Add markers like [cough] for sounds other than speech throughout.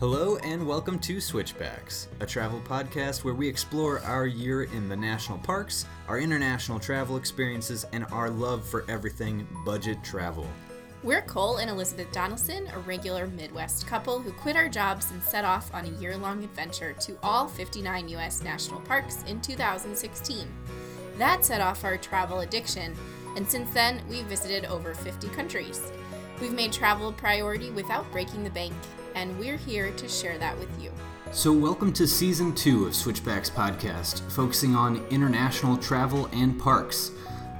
Hello and welcome to Switchbacks, a travel podcast where we explore our year in the national parks, our international travel experiences, and our love for everything budget travel. We're Cole and Elizabeth Donaldson, a regular Midwest couple who quit our jobs and set off on a year long adventure to all 59 U.S. national parks in 2016. That set off our travel addiction, and since then, we've visited over 50 countries. We've made travel a priority without breaking the bank, and we're here to share that with you. So, welcome to season two of Switchbacks Podcast, focusing on international travel and parks.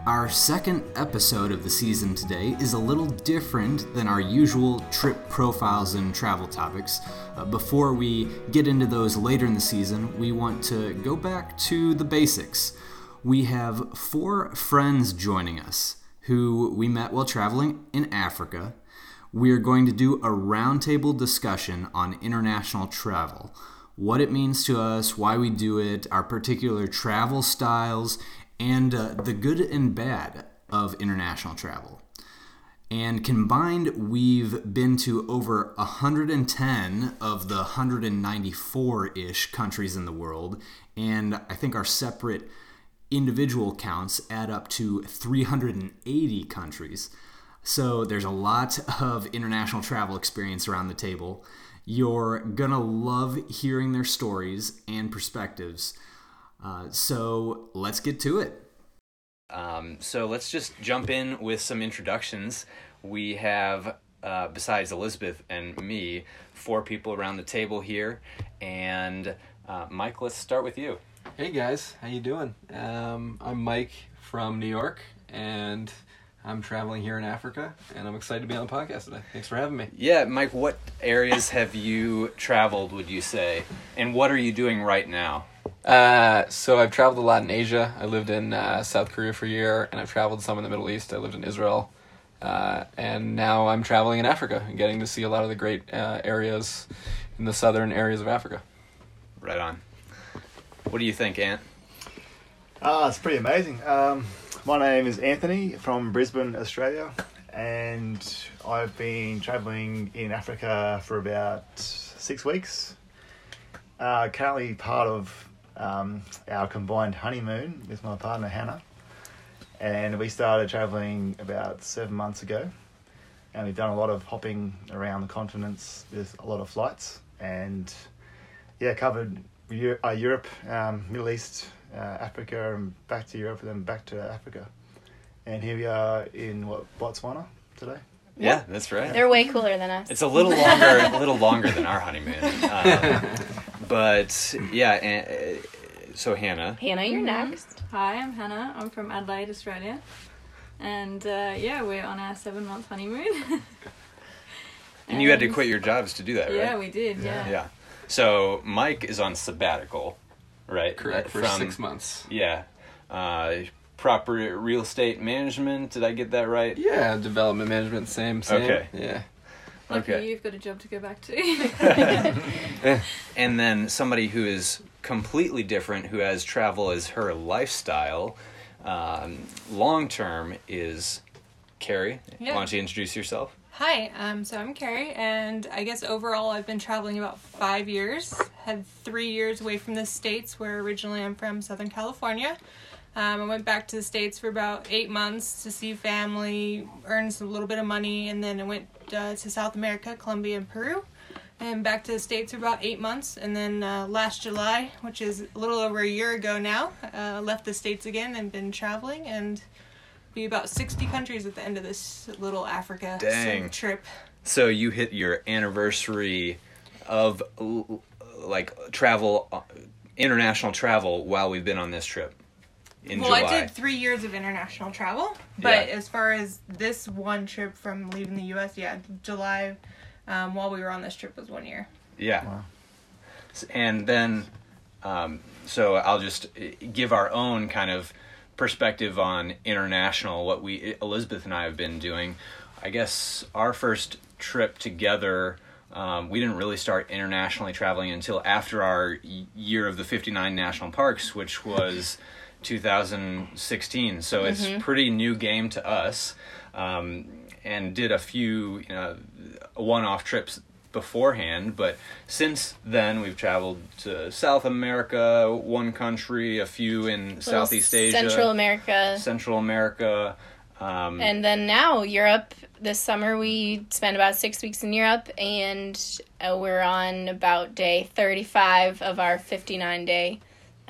Our second episode of the season today is a little different than our usual trip profiles and travel topics. Uh, before we get into those later in the season, we want to go back to the basics. We have four friends joining us who we met while traveling in Africa. We are going to do a roundtable discussion on international travel what it means to us, why we do it, our particular travel styles, and uh, the good and bad of international travel. And combined, we've been to over 110 of the 194 ish countries in the world. And I think our separate individual counts add up to 380 countries. So there's a lot of international travel experience around the table. You're gonna love hearing their stories and perspectives. Uh, so let's get to it. Um, so let's just jump in with some introductions. We have, uh, besides Elizabeth and me, four people around the table here. And uh, Mike, let's start with you. Hey guys, how you doing? Um, I'm Mike from New York, and I'm traveling here in Africa, and I'm excited to be on the podcast today. Thanks for having me. Yeah, Mike, what areas have you traveled, would you say? And what are you doing right now? Uh, so I've traveled a lot in Asia. I lived in uh, South Korea for a year, and I've traveled some in the Middle East. I lived in Israel. Uh, and now I'm traveling in Africa and getting to see a lot of the great uh, areas in the southern areas of Africa. Right on. What do you think, Ant? Ah, it's pretty amazing. Um, my name is Anthony from Brisbane, Australia, and I've been travelling in Africa for about six weeks. Uh, currently part of um, our combined honeymoon with my partner Hannah, and we started travelling about seven months ago, and we've done a lot of hopping around the continents with a lot of flights, and yeah, covered Eu- uh, Europe, um, Middle East, uh, Africa, and back to Europe, and then back to Africa. And here we are in what Botswana today. Yeah, that's right. They're way cooler than us. It's a little longer, a little [laughs] longer than our honeymoon. Um, but yeah, and, uh, so Hannah. Hannah, you're Mhm. next. Hi, I'm Hannah. I'm from Adelaide, Australia. And uh, yeah, we're on our seven month honeymoon. And you had to quit your jobs to do that, right? Yeah, we did, yeah. Yeah. So Mike is on sabbatical, right? Correct, Uh, for six months. Yeah. Uh, proper real estate management. Did I get that right? Yeah, development management, same, same. Okay. Yeah. Lucky Okay. you've got a job to go back to. [laughs] [laughs] And then somebody who is completely different, who has travel as her lifestyle, um, long term, is Carrie. Yeah. Why don't you introduce yourself? Hi, um, so I'm Carrie, and I guess overall I've been traveling about five years. Had three years away from the States, where originally I'm from Southern California. Um, I went back to the States for about eight months to see family, earn some little bit of money, and then I went uh, to South America, Colombia, and Peru. And back to the States for about eight months, and then uh, last July, which is a little over a year ago now, uh, left the States again and been traveling and be about 60 countries at the end of this little Africa Dang. trip. So you hit your anniversary of like travel, uh, international travel while we've been on this trip in well, July. I did three years of international travel, but Yeah. as far as this one trip from leaving the U.S., yeah, July, um, while we were on this trip was one year. Yeah. Wow. And then, um, so I'll just uh, give our own kind of perspective on international, what we, Elizabeth and I have been doing. I guess our first trip together, um, we didn't really start internationally traveling until after our year of the 59 national parks, which was [laughs] 2016. So it's pretty new game to us. Um, and did a few, you know, one-off trips beforehand, but since then we've traveled to South America, one country, a few in Southeast Asia, Central America. Central America. Um, And then now Europe. This summer we spent about six weeks in Europe, and uh, we're on about day thirty-five of our fifty-nine day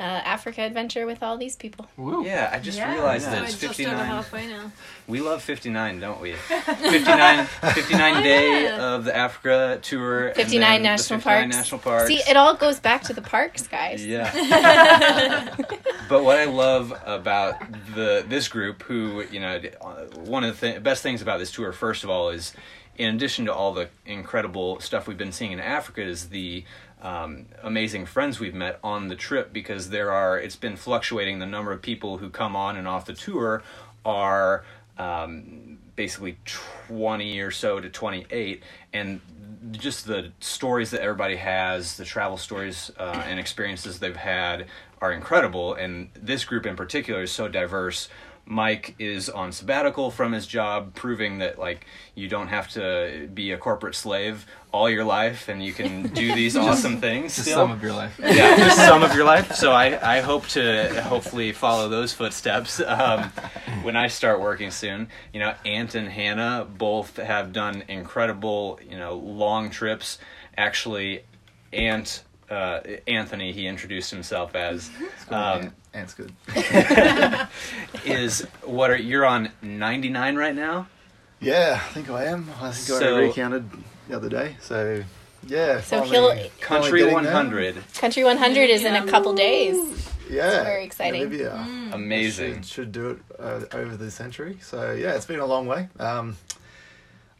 uh, Africa adventure with all these people. Woo. yeah, I just Yeah. realized Yeah. that We're it's 59. over halfway now. We love 59, don't we? [laughs] 59, 59 [laughs] day yeah. of the Africa tour. 59 then national 59 parks. national parks. See, it all goes back to the parks, guys. Yeah. [laughs] but what I love about the this group, who you know, one of the th- best things about this tour, first of all, is in addition to all the incredible stuff we've been seeing in Africa, is the um, amazing friends we've met on the trip because there are it's been fluctuating. The number of people who come on and off the tour are um, basically 20 or so to 28 and just the stories that everybody has the travel stories uh, and experiences they've had are incredible. And this group in particular is so diverse. Mike is on sabbatical from his job proving that like you don't have to be a corporate slave all your life and you can do [laughs] these awesome things Just still some of your life. [laughs] yeah, just some of your life. So I, I hope to hopefully follow those footsteps um, when I start working soon. You know, Ant and Hannah both have done incredible, you know, long trips. Actually, Ant, uh, Anthony, he introduced himself as, [laughs] um, Ant's good. is what are you're on 99 right now? Yeah, I think I am. I think So- I recounted the other day. So, yeah. So he'll- Country 100. Country 100 is in a couple days. Yeah. very exciting. Namibia. Amazing. Should, should do it uh, over the century. So yeah, it's been a long way. Um,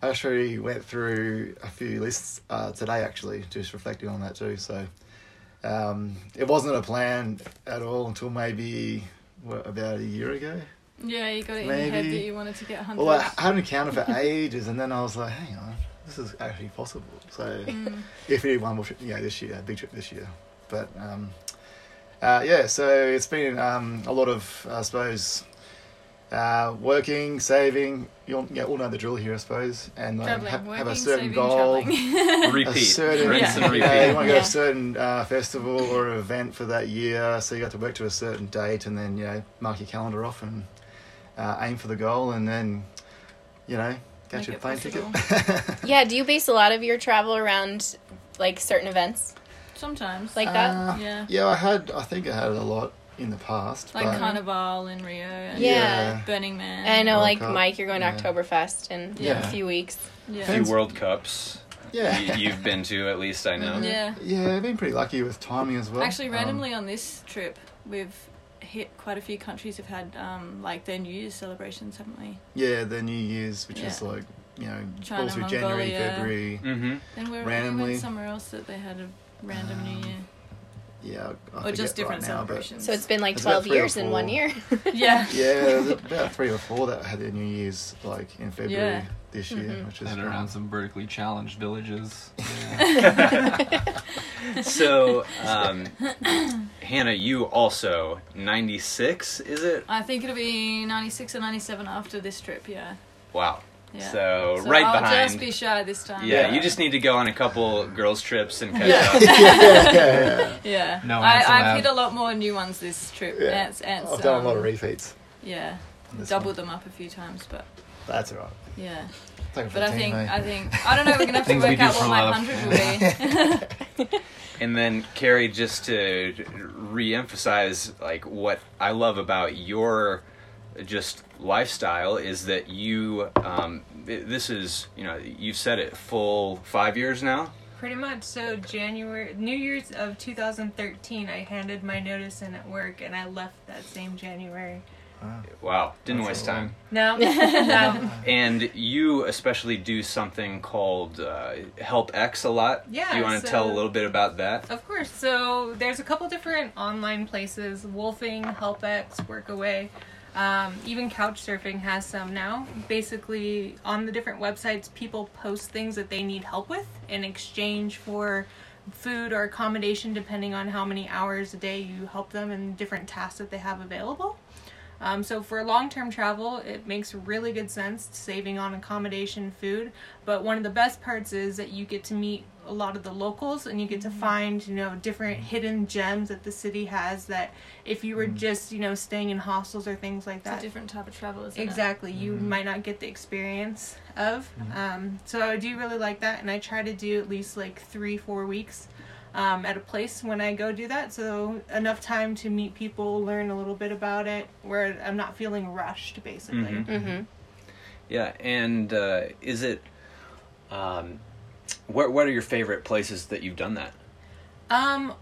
I actually went through a few lists uh, today, actually, just reflecting on that too. So um, it wasn't a plan at all until maybe what, about a year ago. Yeah, you got it in your head that you wanted to get 100. Well, I hadn't counted for [laughs] ages, and then I was like, hang on, this is actually possible. So Mm. if we did one more trip, yeah, this year, a big trip this year. But um, uh, yeah, so it's been um, a lot of, I suppose, uh, working, saving. You all, yeah, all know the drill here, I suppose, and like, Traveling, have, working, have a certain saving, goal. [laughs] Repeat. A certain, Rinse Yeah. and repeat. yeah, you want to go Yeah. to a certain uh, festival or event for that year, so you have to work to a certain date, and then you know mark your calendar off and uh, aim for the goal, and then you know Make get your plane ticket. Yeah, do you base a lot of your travel around like certain events Sometimes. like that? Uh, yeah. yeah, I had. I think I had a lot in the past. Like but, Carnival in Rio and Yeah. Burning Man. And I know, World like Cup, Mike, you're going to yeah. Oktoberfest in Yeah. a few weeks. Yeah. A few World Cups Yeah, you, you've been to, at least I know. Yeah. yeah, I've been pretty lucky with timing as well. Actually, Um, randomly on this trip, we've hit quite a few countries have had um, like their New Year's celebrations, haven't we? yeah, the New Year's, which is like you know, China, falls through January, February. Mm-hmm. And we're Randomly. went somewhere else that they had a random New Um, Year. Yeah, I Or just different right now, celebrations. So it's been like It's 12 years in one year. [laughs] [laughs] yeah. Yeah, there's about three or four that had their New Year's like in February Yeah. This year, Mhm. which is And um, around some vertically challenged villages. [laughs] So, um, Hannah, you also 96, is it? I think it'll be 96 or 97 after this trip, yeah. Wow. Yeah. So, So right I'll behind. just be shy this time. yeah, Yeah. you just need to go on a couple girls' trips and catch Yeah. up. [laughs] yeah, yeah, yeah. Yeah. No I, I've allowed. hit a lot more new ones this trip. Yeah. Ants, ants. I've done a lot of um, repeats. Yeah. on this Doubled one. them up a few times, but That's right. yeah. Take it for But the I think? I think I don't know. We're gonna have to Things we work do out for what my love. hundred will [laughs] be. [laughs] And then, Carrie, just to re-emphasize, like what I love about your just lifestyle is that you, um, th- this is, you know, you've said it full five years now. Pretty much. So January, New Year's of 2013, I handed my notice in at work, and I left that same January. Wow. Wow, didn't That's waste time. No, [laughs] no. [laughs] And you especially do something called uh, Help X a lot. Yeah, Do you want to so- tell a little bit about that? Of course. So there's a couple different online places: WWOOFing, Help X, Workaway. Um, even Couchsurfing has some now. Basically, on the different websites, people post things that they need help with in exchange for food or accommodation, depending on how many hours a day you help them and different tasks that they have available. Um, so for long-term travel, it makes really good sense saving on accommodation, food. But one of the best parts is that you get to meet a lot of the locals and you get to find you know different hidden gems that the city has that if you were just you know staying in hostels or things like It's a that different type of travel, isn't it? exactly you might not get the experience of um, so i do really like that and i try to do at least like three four weeks um, at a place when i go do that so enough time to meet people learn a little bit about it where i'm not feeling rushed basically Mhm. Mm-hmm. Yeah, and uh, is it? Um, what What are your favorite places that you've done that? um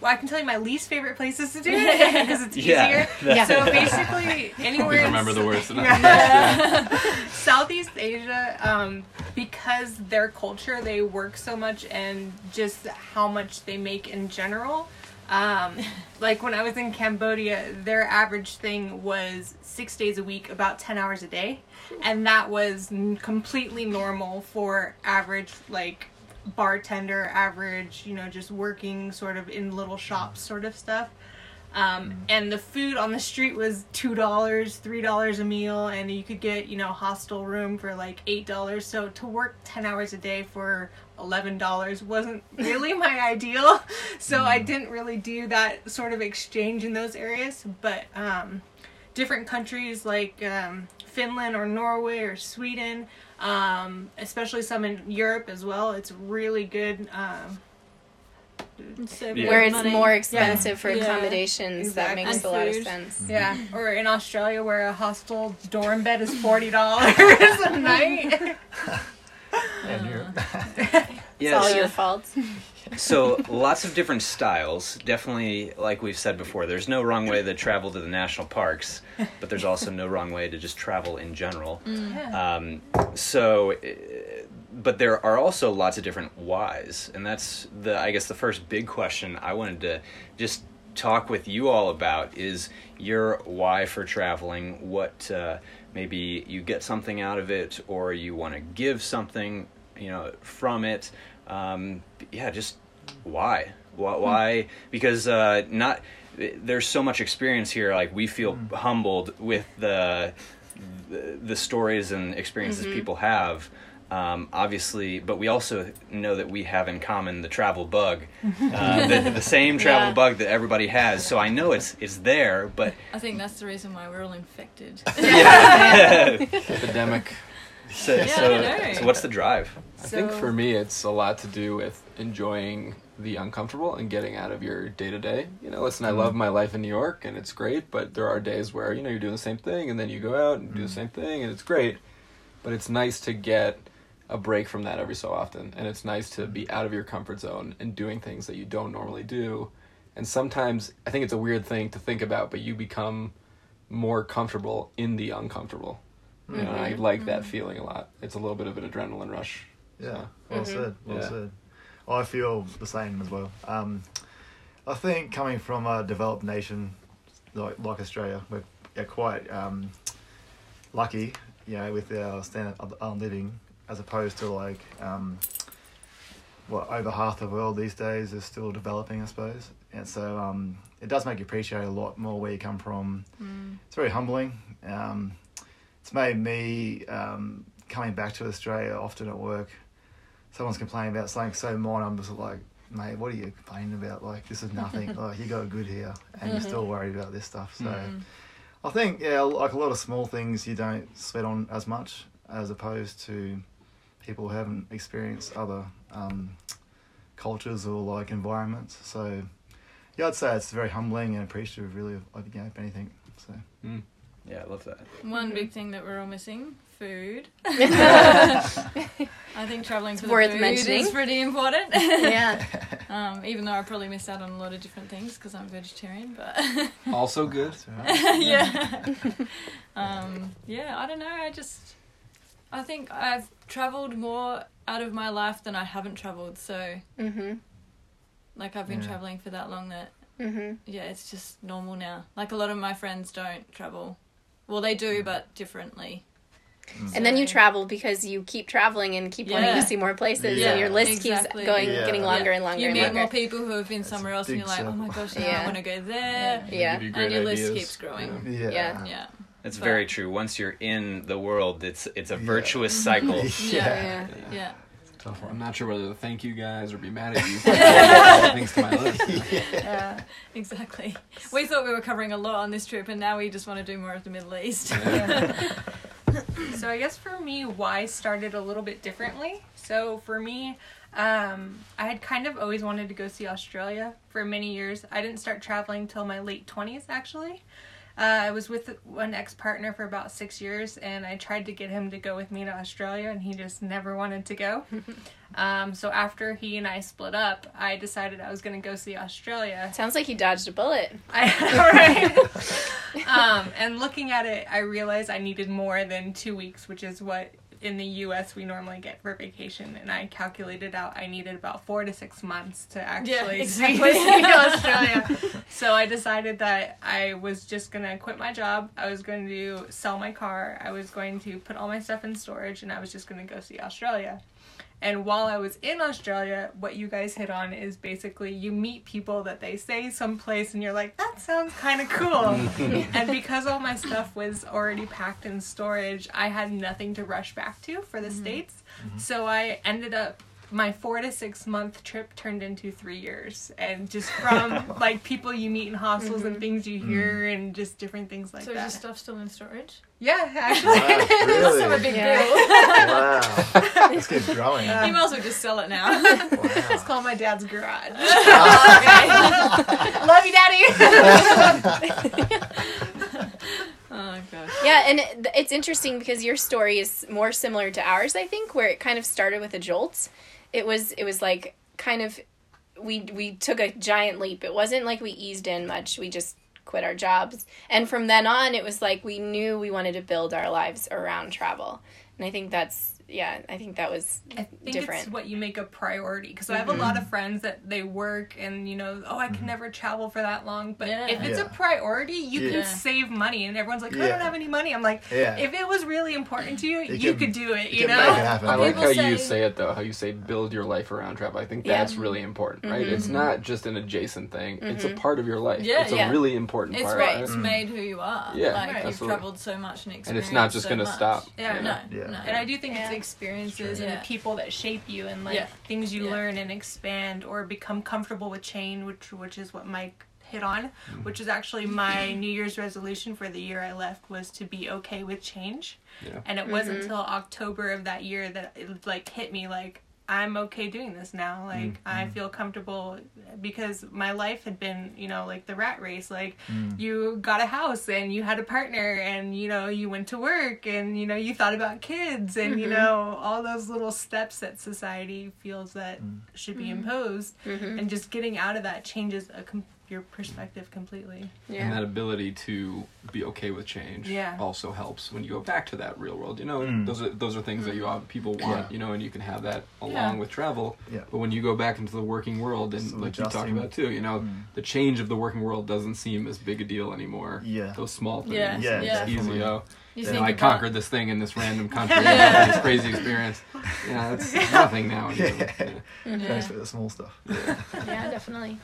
well, I can tell you my least favorite places to do it [laughs] because it's Yeah. easier. Yeah. So basically, [laughs] anywhere. in remember the worst. Yeah. [laughs] Southeast Asia, um, because their culture, they work so much and just how much they make in general. Um, like when I was in Cambodia, their average thing was six days a week, about 10 hours a day. And that was completely normal for average, like, bartender, average, you know, just working sort of in little shops sort of stuff. Um, and the food on the street was two dollars, three dollars a meal, and you could get you know hostel room for like eight dollars. So to work ten hours a day for eleven dollars wasn't [laughs] really my ideal. So I didn't really do that sort of exchange in those areas. But um, different countries like um, Finland or Norway or Sweden, um, especially some in Europe as well, it's really good. Um, Yeah. Where it's money. more expensive for Yeah. accommodations, that makes And a lot of food. sense. Yeah, or in Australia where a hostel dorm bed is forty dollars a night. [laughs] [laughs] And you're, [laughs] It's all your fault. So lots of different styles. Definitely, like we've said before, there's no wrong way to travel to the national parks, but there's also no wrong way to just travel in general. Um, so, uh, but there are also lots of different whys, and that's the I guess the first big question I wanted to just talk with you all about is your why for traveling. What uh, maybe you get something out of it, or you want to give something, you know, from it. Um, yeah, just why? Why? why? Because uh, not there's so much experience here. Like we feel humbled with the the, the stories and experiences people have. Um, obviously, but we also know that we have in common the travel bug, [laughs] uh, the, the same travel Yeah. bug that everybody has. So I know it's it's there, but I think that's the reason why we're all infected. [laughs] [laughs] Epidemic. so, Yeah, so, I know. so what's the drive? I think for me, it's a lot to do with enjoying the uncomfortable and getting out of your day to day. You know, listen, I mm-hmm. love my life in New York and it's great, but there are days where, you know, you're doing the same thing and then you go out and do the mm-hmm. same thing and it's great. But it's nice to get a break from that every so often. And it's nice to be out of your comfort zone and doing things that you don't normally do. And sometimes I think it's a weird thing to think about, but you become more comfortable in the uncomfortable. You know, and I mm-hmm. like that feeling a lot. It's a little bit of an adrenaline rush. Yeah, well said. Well Yeah. said. I feel the same as well. Um, I think coming from a developed nation like like Australia, we're, we're quite um, lucky, you know, with our standard of of living, as opposed to like um, what over half the world these days is still developing, I suppose. And so um, it does make you appreciate a lot more where you come from. It's very humbling. Um, it's made me um, coming back to Australia often at work. Someone's complaining about something so minor. I'm just like, mate, what are you complaining about? Like, this is nothing. [laughs] like, you got it good here, and you're mm-hmm. still worried about this stuff. So, mm-hmm. I think yeah, like a lot of small things you don't sweat on as much as opposed to people who haven't experienced other um, cultures or like environments. So, yeah, I'd say it's very humbling and appreciative, really, of you know, if anything. So. Mm. Yeah, I love that. One big thing that we're all missing: food. [laughs] I think traveling for worth the food mentioning. is pretty important. [laughs] yeah. [laughs] um, even though I probably missed out on a lot of different things because I'm vegetarian, but Also good. That's all right. yeah, um, yeah. I don't know. I just, I think I've traveled more out of my life than I haven't traveled. So, Mhm. like, I've been Yeah. traveling for that long that Mhm. yeah, it's just normal now. Like a lot of my friends don't travel. Well, they do, but differently. Mm-hmm. And then you travel because you keep traveling and keep wanting to see more places, Yeah. and your list Exactly. keeps going, Yeah. getting Yeah. longer and longer You meet more people who have been somewhere else, and you're like, oh my gosh, now Yeah. I want to go there. Yeah. Give you And great your list keeps growing. Yeah. Yeah. Yeah. It's But- very true. Once you're in the world, it's it's a virtuous mm-hmm. cycle. [laughs] Yeah, yeah. Yeah. Tough one. I'm not sure whether to thank you guys or be mad at you. [laughs] for adding things to my [laughs] list. Yeah, exactly. We thought we were covering a lot on this trip, and now we just want to do more of the Middle East. [coughs] So I guess for me, why started a little bit differently. So for me, um, I had kind of always wanted to go see Australia for many years. I didn't start traveling till my late twenties, actually. Uh, I was with one ex partner for about six years, and I tried to get him to go with me to Australia, and he just never wanted to go. [laughs] um, so after he and I split up, I decided I was going to go see Australia. Sounds like he dodged a bullet. [laughs] I, right. [laughs] um, and looking at it, I realized I needed more than two weeks, which is what in the U.S. we normally get for vacation. And I calculated out I needed about four to six months to actually exactly. [laughs] see Australia. [laughs] so I decided that I was just gonna quit my job. I was going to sell my car. I was going to put all my stuff in storage, and I was just gonna go see Australia. And while I was in Australia, what you guys hit on is basically you meet people that they say someplace and you're like, that sounds kind of cool. [laughs] and because all my stuff was already packed in storage, I had nothing to rush back to for the mm-hmm. States. Mm-hmm. So I ended up, my four to six month trip turned into three years. And just from [laughs] like people you meet in hostels and mm-hmm. things you hear mm. and just different things like that. so is that. stuff still in storage? yeah, actually. Wow, [laughs] That's a really? big Yeah. deal. [laughs] Wow. Let's get growing. you might as well just sell it now. It's called my dad's garage. Love you, daddy. Oh gosh. Yeah, and it, it's interesting because your story is more similar to ours, I think, where it kind of started with a jolt. It was it was like kind of we we took a giant leap. It wasn't like we eased in much. We just quit our jobs. And from then on, it was like we knew we wanted to build our lives around travel. And I think that's yeah, I think that was I think different. it's what you make a priority because I have a lot of friends that they work and you know oh I can never travel for that long but Yeah. if it's Yeah. a priority you Yeah. can save money and everyone's like I Yeah. don't have any money I'm like Yeah. if it was really important to you You you, can- could do it you you, know make it. I like People how you say- say it though, how you say build your life around travel. I think Yeah. that's really important, right? Mm-hmm. It's not just an adjacent thing. It's a mm-hmm. part of your life. Yeah, it's a really important It's part. right. right? It's made who you are. Yeah, like Right. you've traveled so much and experienced. And it's not just so gonna stop. Yeah. No. No. and I do think it's Yeah. the experiences Sure. and Yeah. the people that shape you and like Yeah. things you Yeah. learn and expand or become comfortable with change, which which is what Mike hit on, mm-hmm. which is actually my [laughs] New Year's resolution for the year I left was to be okay with change. Yeah. And it wasn't mm-hmm. until October of that year that it like hit me like I'm okay doing this now. Like I mm-hmm. feel comfortable because my life had been, you know, like the rat race. Like mm. you got a house and you had a partner and you know you went to work and you know you thought about kids and you mm-hmm. know all those little steps that society feels that mm. should be mm-hmm. imposed. And just getting out of that changes a com- your perspective completely. And that ability to be okay with change Yeah. also helps when you go back to that real world. You know, Mm. those are those are things that you all- people want. Yeah. You know, and you can have that along Yeah. with travel. Yeah. But when you go back into the working world, and Some like you talked adjusting. about too, you know, Mm. the change of the working world doesn't seem as big a deal anymore. Yeah. Those small things. Yeah. Yeah, it's Yeah. easy. definitely. Oh, You you know, I about- conquered this thing in this random [laughs] country. Yeah. yeah. This crazy experience. Yeah, it's [laughs] nothing now. [laughs] Yeah. Yeah. Thanks for the small stuff. yeah, definitely.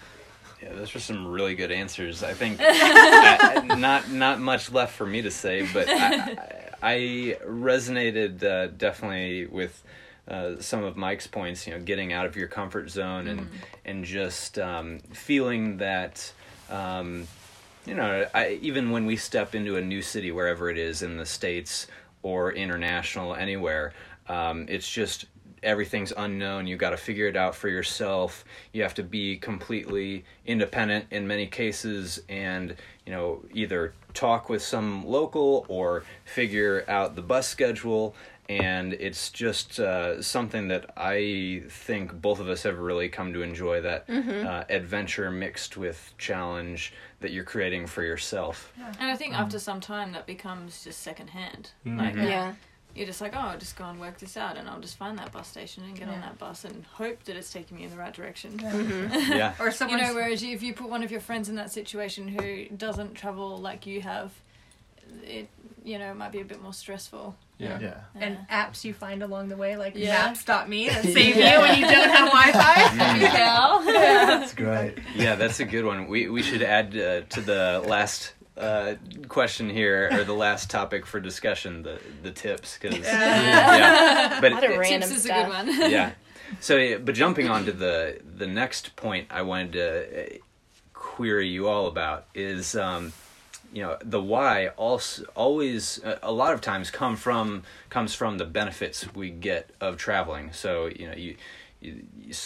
Yeah, those were some really good answers. I think [laughs] I, not not much left for me to say, but I, I, resonated uh, definitely with uh, some of Mike's points. You know, getting out of your comfort zone and and just um, feeling that. Um, you know, I, even when we step into a new city, wherever it is in the states or international, anywhere, um, it's just everything's unknown. You got to figure it out for yourself. You have to be completely independent in many cases, and you know, either talk with some local or figure out the bus schedule. And it's just uh, something that I think both of us have really come to enjoy that uh, adventure mixed with challenge that you're creating for yourself. And I think after some time that becomes just secondhand. Like Yeah. You're just like, oh, I'll just go and work this out, and I'll just find that bus station and get on that bus and hope that it's taking me in the right direction. Yeah. [laughs] Or someone, You know, whereas you, if you put one of your friends in that situation who doesn't travel like you have, it you know it might be a bit more stressful. Yeah. Yeah. and apps you find along the way, like Yeah. Maps.me, that [laughs] save you when you don't have Wi-Fi. [laughs] Yeah. That's great. Yeah, that's a good one. We we should add uh, to the last uh, question here or the last topic for discussion the the tips because yeah. But A lot of it- random Tips is a good one. yeah. [laughs] So, but jumping on to the the next point I wanted to uh, query you all about is, um, you know, the why also always uh, a lot of times come from comes from the benefits we get of traveling. So, you know, you. You,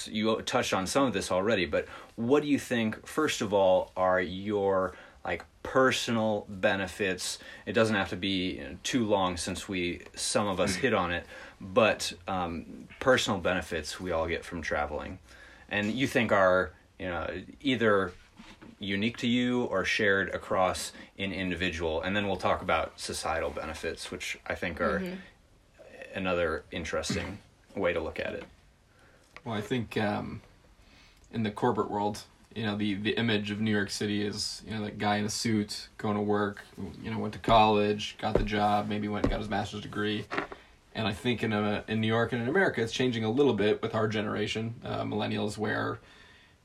you touched on some of this already, but what do you think? First of all, are your like personal benefits? It doesn't have to be you know, too long since we some of us hit on it, but um, personal benefits we all get from traveling, and you think are you know either unique to you or shared across an individual, and then we'll talk about societal benefits, which I think are another interesting way to look at it. Well, I think um, in the corporate world, you know, the the image of New York City is you know that guy in a suit going to work, you know, went to college, got the job, maybe went and got his master's degree. And I think in a, in New York and in America, it's changing a little bit with our generation, uh, millennials, where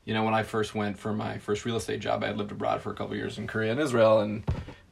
you know when I first went for my first real estate job, I had lived abroad for a couple years in Korea and Israel, and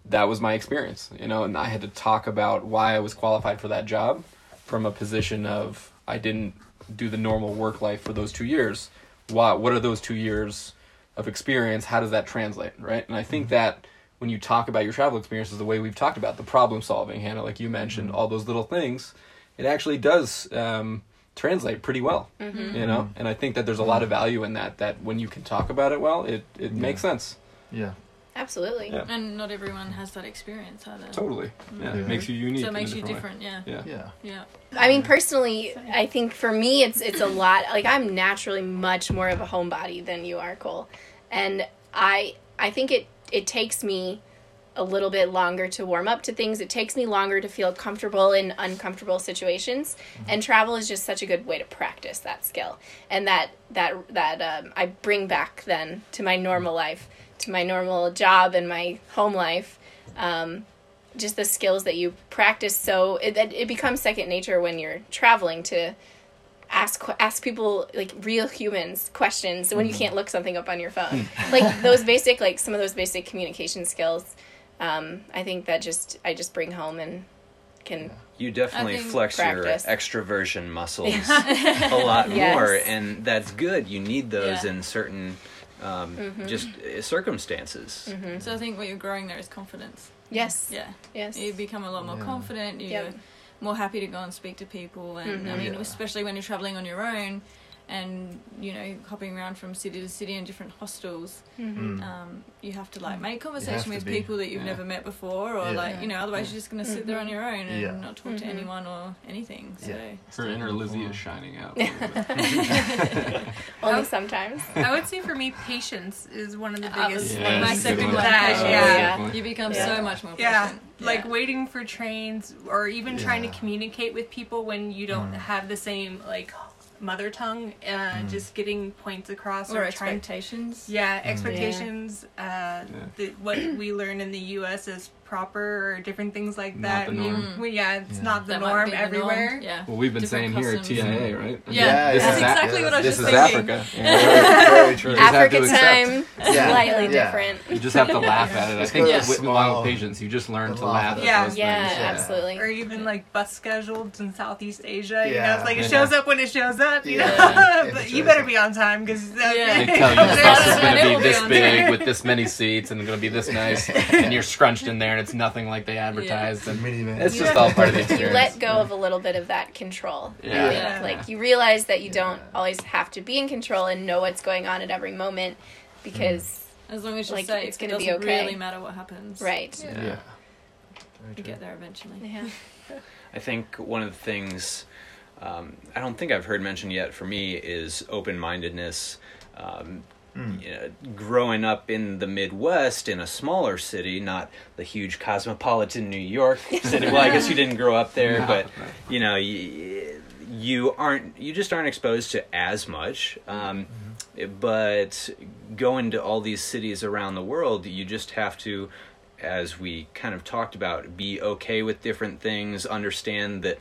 that was my experience. You know, and I had to talk about why I was qualified for that job from a position of I didn't do the normal work life for those two years. Why? What are those two years of experience? How does that translate? Right? And I think mm-hmm. that when you talk about your travel experiences, the way we've talked about the problem solving, Hannah, like you mentioned, mm-hmm. all those little things, it actually does um, translate pretty well. Mm-hmm. You know, and I think that there's a lot of value in that. That when you can talk about it well, it it makes sense. Yeah. Absolutely. Yeah. And not everyone has that experience either. Totally. Yeah, Yeah. it makes you unique. So it in a makes you way. different, yeah. Yeah. Yeah. Yeah. I mean, personally, I think for me, it's it's a lot. Like I'm naturally much more of a homebody than you are, Cole, and I I think it it takes me a little bit longer to warm up to things. It takes me longer to feel comfortable in uncomfortable situations, and travel is just such a good way to practice that skill. And that that that um, I bring back then to my normal life, to my normal job and my home life. Um, just the skills that you practice so it, it it becomes second nature when you're traveling to ask ask people like real humans questions when you can't look something up on your phone [laughs] like those basic like some of those basic communication skills um, i think that just i just bring home and can You definitely flex practice. your extroversion muscles a lot [laughs] Yes. more, and that's good. You need those Yeah. in certain um, Mm-hmm. just uh, circumstances. So I think what you're growing there is confidence. yes Yeah. yes You become a lot more Yeah. confident. You're Yep. More happy to go and speak to people. And I Mhm. mean, Yeah. especially when you're traveling on your own and, you know, hopping around from city to city in different hostels, Mm-hmm. Mm. um, you have to like make conversation with be. people that you've Yeah. never met before, or Yeah. like, you know, otherwise you're just going to sit there on your own and Yeah. not talk to Mhm. anyone or anything. So. Yeah. Her inner Lizzie is shining out. a [laughs] little [laughs] [laughs] only sometimes I would say for me, patience is one of the Uh, biggest. Yeah, my that's a good second one. one. That, yeah. You become Yeah. so much more Yeah, like waiting for trains or even trying to communicate with people when you don't Mm. have the same like mother tongue. Uh, Mm. Just getting points across or or trying expectations. Yeah, expectations. Uh, Yeah. the, what we learn in the U.S. is proper or different things like Not that. the You- norm. well, yeah, it's Yeah. not the That norm be the norm, everywhere. Yeah. Well, we've been Different saying here at. TIA, right? Yeah, Yeah, this yeah. is that's a- exactly what I was This just is thinking. Africa. Very, very [laughs] true. just have to africa time [laughs] Yeah. slightly Yeah. different You just have to laugh at it. I Just think gotta with, with smile along with patience, you just learn to laugh laugh at at Yeah. yeah, absolutely Or even like bus schedules in Southeast Asia. You know, Yeah. it's like it shows up when it shows up. You know, [laughs] but you better be on time because They tell you the bus is going to be be this big with this many seats and going to be this nice, and you're scrunched in there, and it's nothing like they advertised. The And minivan. it's just all part of the you let go of a little bit of that control Yeah. Yeah. like you realize that you don't always have to be in control and know what's going on at every moment because As long as you're Like, safe, it's it gonna be doesn't okay. really matter what happens. right Yeah. Yeah. You get there eventually. yeah [laughs] I think one of the things um, I don't think I've heard mentioned yet for me is open mindedness. Um, Mm. you know, growing up in the Midwest in a smaller city, not the huge cosmopolitan New York [laughs] city. well, I guess you didn't grow up there, No, but no. you know, you, you aren't you just aren't exposed to as much. Um, But going to all these cities around the world, you just have to as we kind of talked about, be okay with different things, understand that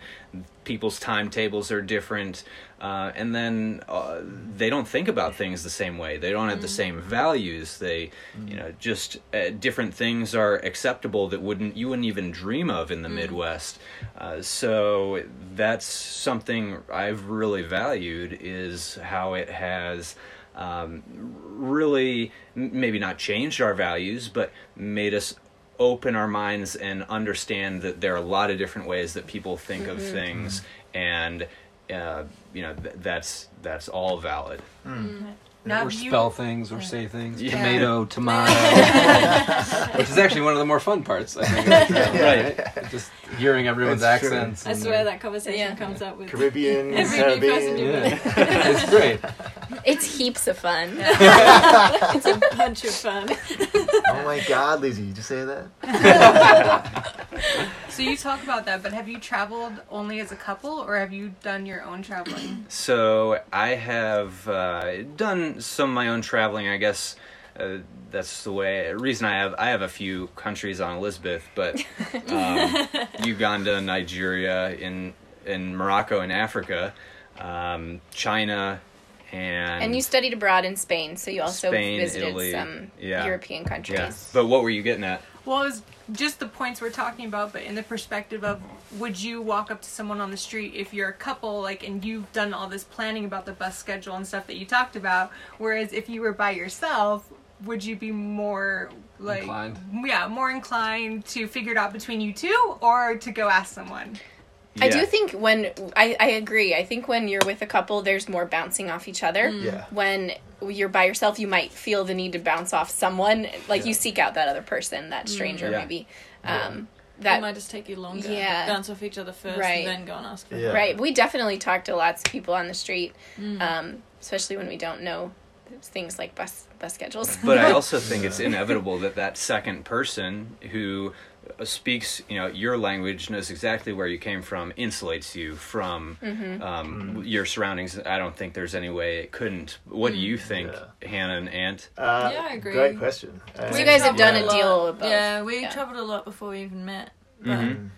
people's timetables are different, uh, and then uh, they don't think about things the same way. They don't have the same values. They, you know, just uh, different things are acceptable that wouldn't you wouldn't even dream of in the Midwest. Uh, so that's something I've really valued is how it has um, really maybe not changed our values, but made us open our minds and understand that there are a lot of different ways that people think of mm-hmm. things, and uh, you know th- that's that's all valid. Mm. Mm-hmm. Now, or do you- spell things or say things. Yeah. Tomato, [laughs] tomato. [laughs] Which is actually one of the more fun parts, I think. of the right? Just hearing everyone's That's true. accents. I swear that conversation Yeah. comes up with Caribbean, Every new person Caribbean. Yeah. [laughs] it's great. It's heaps of fun. it's a bunch of fun. Oh my God, Lizzie, did you say that? So you talk about that, but have you traveled only as a couple, or have you done your own traveling? [clears throat] So I have uh, done some of my own traveling. I guess uh, that's the way. Reason I have I have a few countries on Elizabeth, but [laughs] um, Uganda, Nigeria, in in Morocco and Africa, um, China, and And you studied abroad in Spain, so you also Spain, visited Italy, some yeah. European countries. yeah. But what were you getting at? Well, it was just the points we're talking about, but in the perspective of would you walk up to someone on the street if you're a couple, like, and you've done all this planning about the bus schedule and stuff that you talked about, whereas if you were by yourself, would you be more like, Inclined. yeah, more inclined to figure it out between you two, or to go ask someone? I do think when I, I agree. I think when you're with a couple, there's more bouncing off each other. Yeah. When you're by yourself, you might feel the need to bounce off someone. Like you seek out that other person, that stranger, Yeah. maybe. Yeah. Um, That that might just take you longer. Yeah. Bounce off each other first Right. and then go and ask for Yeah. right. We definitely talk to lots of people on the street, Mm. um, especially when we don't know things like bus bus schedules. But I [laughs] also think it's inevitable that that second person who speaks, you know, your language, knows exactly where you came from, insulates you from Mm-hmm. um, your surroundings. I don't think there's any way it couldn't. What do you think, Yeah. Hannah and Ant? Uh, Yeah, I agree. Great question. Uh, So you guys have done traveled a deal of both. Yeah, we Yeah. traveled a lot before we even met. But, Mhm.